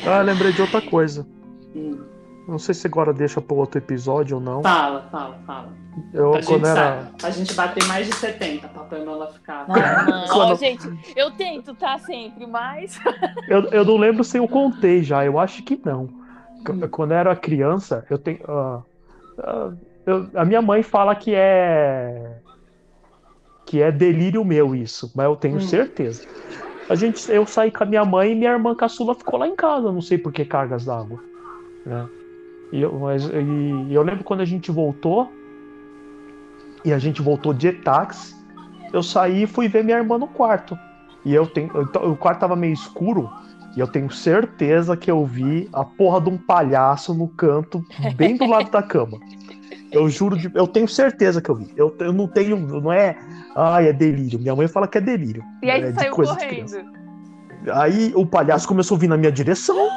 Ah, lembrei de outra coisa. Hum. Não sei se agora deixa pro outro episódio ou não. Fala, fala, fala. Eu, Pra gente, era. sabe, pra gente bater mais de 70, pra Pamela ficar. Ah. Quando- Ó, gente, eu tento, tá? Sempre, mas. Eu, eu não lembro se eu contei já, eu acho que não. Hum. Quando eu era criança, eu tenho. ah, ah, eu- a minha mãe fala que é. Que é delírio meu isso, mas eu tenho Hum. certeza. A gente, eu saí com a minha mãe e minha irmã caçula ficou lá em casa, não sei por que cargas d'água. Né? E, eu, mas, e eu lembro quando a gente voltou, e a gente voltou de táxi, eu saí e fui ver minha irmã no quarto. E eu tenho. eu- o quarto tava meio escuro. E eu tenho certeza que eu vi a porra de um palhaço no canto, bem do lado da cama. Eu juro de. Eu tenho certeza que eu vi. Eu, eu não tenho. Não é. Ai, é delírio. Minha mãe fala que é delírio. E aí é saiu correndo. Aí o palhaço começou a vir na minha direção.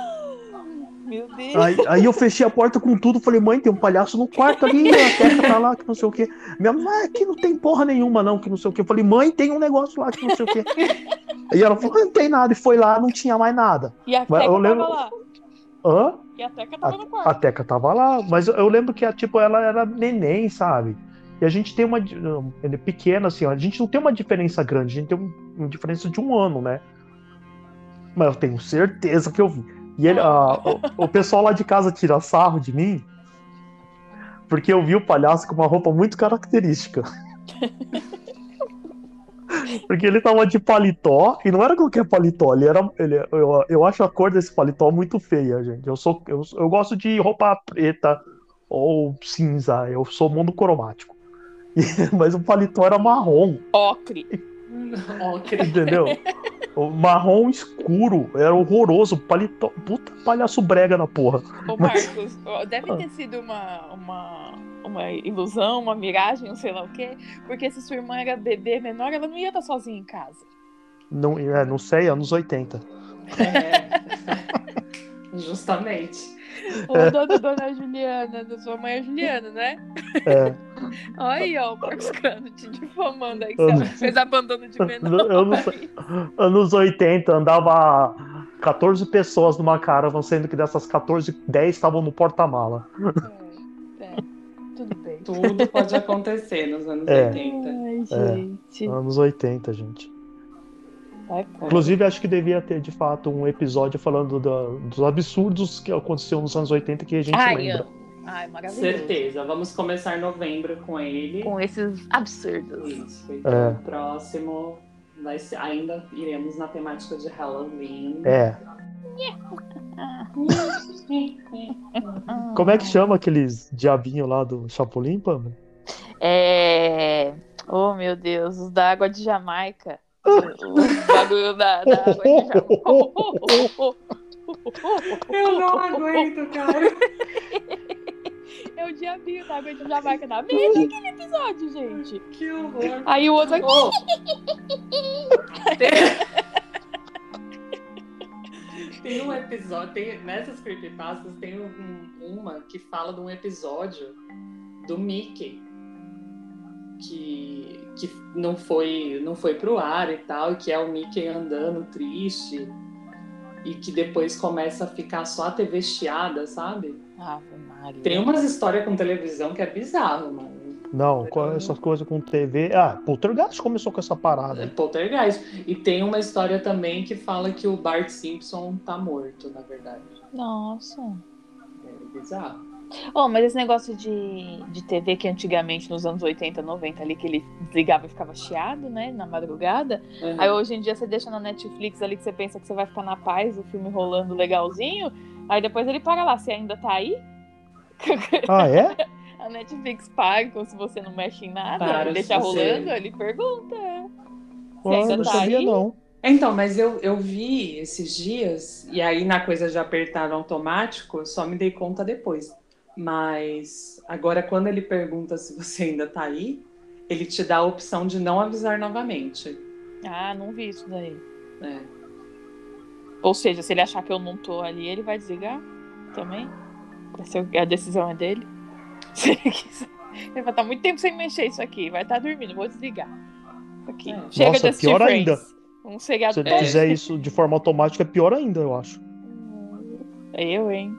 Meu Deus. Aí, aí eu fechei a porta com tudo. Falei, mãe, tem um palhaço no quarto ali. A teca tá lá, que não sei o quê. Minha mãe, aqui não tem porra nenhuma, não, que não sei o quê. Eu falei, mãe, tem um negócio lá, que não sei o quê. Aí ela falou, não tem nada. E foi lá, não tinha mais nada. E a Teca eu lembro- tava lá. Hã? E a Teca tava A, no quarto. a Teca tava lá, mas eu, lembro que tipo, ela era neném, sabe? E a gente tem uma. é pequena, assim, a gente não tem uma diferença grande, a gente tem um- uma diferença de um ano, né? Mas eu tenho certeza que eu vi. E ele, ah, o, o pessoal lá de casa tira sarro de mim, porque eu vi o palhaço com uma roupa muito característica. Porque ele tava de paletó, e não era qualquer paletó, ele era. Ele, eu, eu acho a cor desse paletó muito feia, gente. Eu, sou, eu, eu gosto de roupa preta ou cinza, eu sou monocromático. E- mas o paletó era marrom, Ocre. Ó, cre- entendeu? O marrom escuro, era horroroso. Paletó, puta palhaço brega na porra. Ô, Marcos, ó, deve ter sido uma, uma, uma ilusão, uma miragem, não sei lá o quê. Porque se sua irmã era bebê menor, ela não ia estar sozinha em casa. Não, é, não sei, anos 80. É. Justamente. Ô, dona, dona Juliana, da sua mãe é Juliana, né? É. Olha aí, ó, o Marcos Cano te difamando aí, que Eu você não- fez abandono de menor. Eu não sei. Anos 80, andava 14 pessoas numa caravan, sendo que dessas 14, 10 estavam no porta-mala. É, é, tudo bem. Tudo pode acontecer nos anos É. 80. Ai, É. gente. Anos 80, gente. Inclusive, acho que devia ter, de fato, um episódio falando da- dos absurdos que aconteciam nos anos 80 que a gente Ai, lembra. amo. Ai, maravilhoso. Certeza. Vamos começar novembro com ele. Com esses absurdos. Isso. Então, É. o próximo vai ser. Ainda iremos na temática de Halloween. É. Como é que chama aqueles diabinhos lá do Chapolin, Pam? É. Oh, meu Deus, os da água de Jamaica. Os bagulho da, da água Jamaica. Eu não aguento, cara. É o diabinho da água de Jamaica da Veja aquele episódio, gente. Que horror. Aí o outro aqui. Oh. tem... tem um episódio, tem, nessas creepypastas tem um- uma que fala de um episódio do Mickey que, que não foi não foi pro ar e tal, e que é o Mickey andando triste e que depois começa a ficar só a TV chiada, sabe? Ave Maria. Tem umas histórias com televisão que é bizarro, mano. Não, qual é essas coisas com TV. Ah, Poltergeist começou com essa É parada. Poltergeist. E tem uma história também que fala que o Bart Simpson tá morto, na verdade. Nossa. É bizarro. Oh, mas esse negócio de, de TV que antigamente, nos anos 80, 90 ali, que ele desligava e ficava chiado, né? Na madrugada. Uhum. Aí hoje em dia você deixa na Netflix ali que você pensa que você vai ficar na paz, o filme rolando legalzinho. Aí depois ele para lá, você ainda tá aí? Ah, é? A Netflix paga como se você não mexe em nada, Para, e deixa se você- rolando, ele pergunta. Você Ah, ainda não tá sabia, aí? não. Então, mas eu, eu vi esses dias, e aí na coisa de apertar no automático, eu só me dei conta depois. Mas agora, quando ele pergunta se você ainda tá aí, ele te dá a opção de não avisar novamente. Ah, não vi isso daí. É. Ou seja, se ele achar que eu não tô ali, ele vai desligar também? A decisão é dele. Se ele quiser. Ele vai estar muito tempo sem mexer isso aqui. Vai estar dormindo, vou desligar. Aqui. É. Chega Nossa, de pior Friends. ainda. Um seriado Se ele É. fizer isso de forma automática, é pior ainda, eu acho. É eu, hein?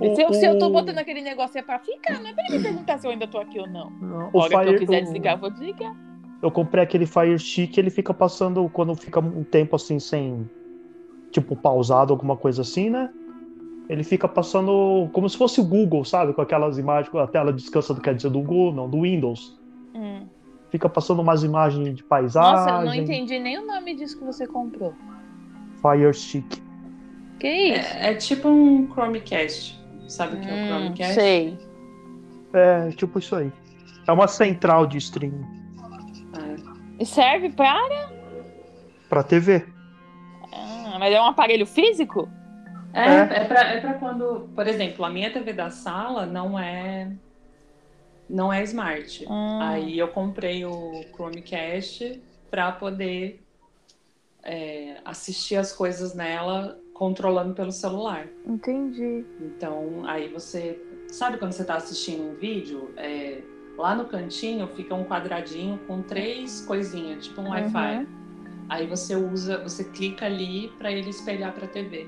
O- se, eu, se eu tô o- botando aquele negócio é pra ficar, não é pra ele me perguntar se eu ainda tô aqui ou não. O A hora que eu Fire- quiser o- desligar, eu vou desligar. Eu comprei aquele Fire Stick, ele fica passando quando fica um tempo assim sem tipo pausado alguma coisa assim, né? Ele fica passando como se fosse o Google, sabe? Com aquelas imagens, com a tela descansa do quer dizer do Google, não, do Windows. Hum. Fica passando umas imagens de paisagem. Nossa, eu não entendi nem o nome disso que você comprou. Fire Stick. Que isso? É, é tipo um Chromecast. Sabe o que é o Hum, Chromecast? sei. É, tipo isso aí. É uma central de streaming É. E serve pra. pra TV. Ah, mas é um aparelho físico? É, É. é, pra, é pra quando, por exemplo, a minha TV da sala não é não é smart. Ah. Aí eu comprei o Chromecast para poder é, assistir as coisas nela controlando pelo celular. Entendi. Então, aí você sabe quando você está assistindo um vídeo, é, lá no cantinho fica um quadradinho com três coisinhas, tipo um Wi-Fi. Uhum. Aí você usa, você clica ali para ele espelhar para a TV.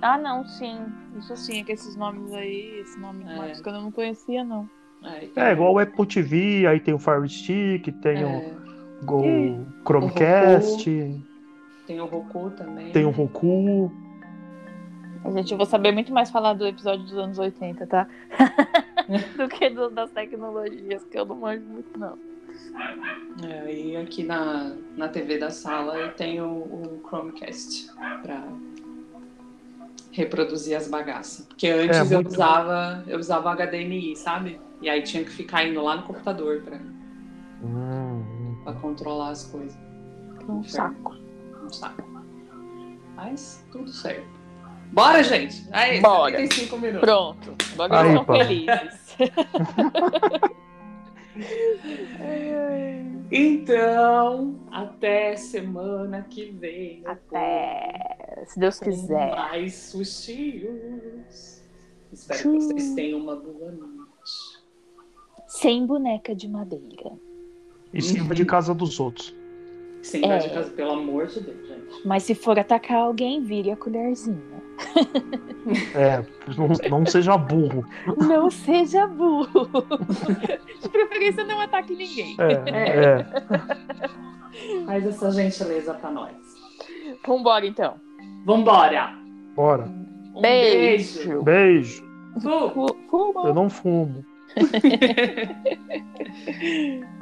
Ah, não, sim. Isso sim, é que esses nomes aí, esse nome É. marcas que eu não conhecia, não. Aí É, igual o Apple TV, aí tem o Fire Stick, tem é, o, o Chromecast, tem o Roku também. tem o Roku. Gente, eu vou saber muito mais falar do episódio dos anos 80, tá? do que do- das tecnologias, que eu não manjo muito, não. É, e aqui na, na TV da sala eu tenho o Chromecast pra reproduzir as bagaças. Porque antes eu muito- usava eu usava HDMI, sabe? E aí tinha que ficar indo lá no computador pra, Hum, pra controlar as coisas. Um saco. Um saco. Mas tudo certo. Bora, gente! Aí, Bora. 75 minutos. Pronto. Agora Aí, são pá. felizes. Então, até semana que vem. Até. Se Deus povo, com quiser. Mais sustinhos. Espero que vocês tenham uma boa noite. Sem boneca de madeira. e sirva de casa dos outros. Sem dar de É. casa, pelo amor de Deus, gente. Mas se for atacar alguém, vire a colherzinha. É, não, não seja burro. Não seja burro. De preferência, não ataque ninguém. É, é. Faz essa gentileza pra nós. Vambora, então. Vambora! Bora. Um Beijo. Beijo. Fu- Fu- Fuma. Eu não fumo.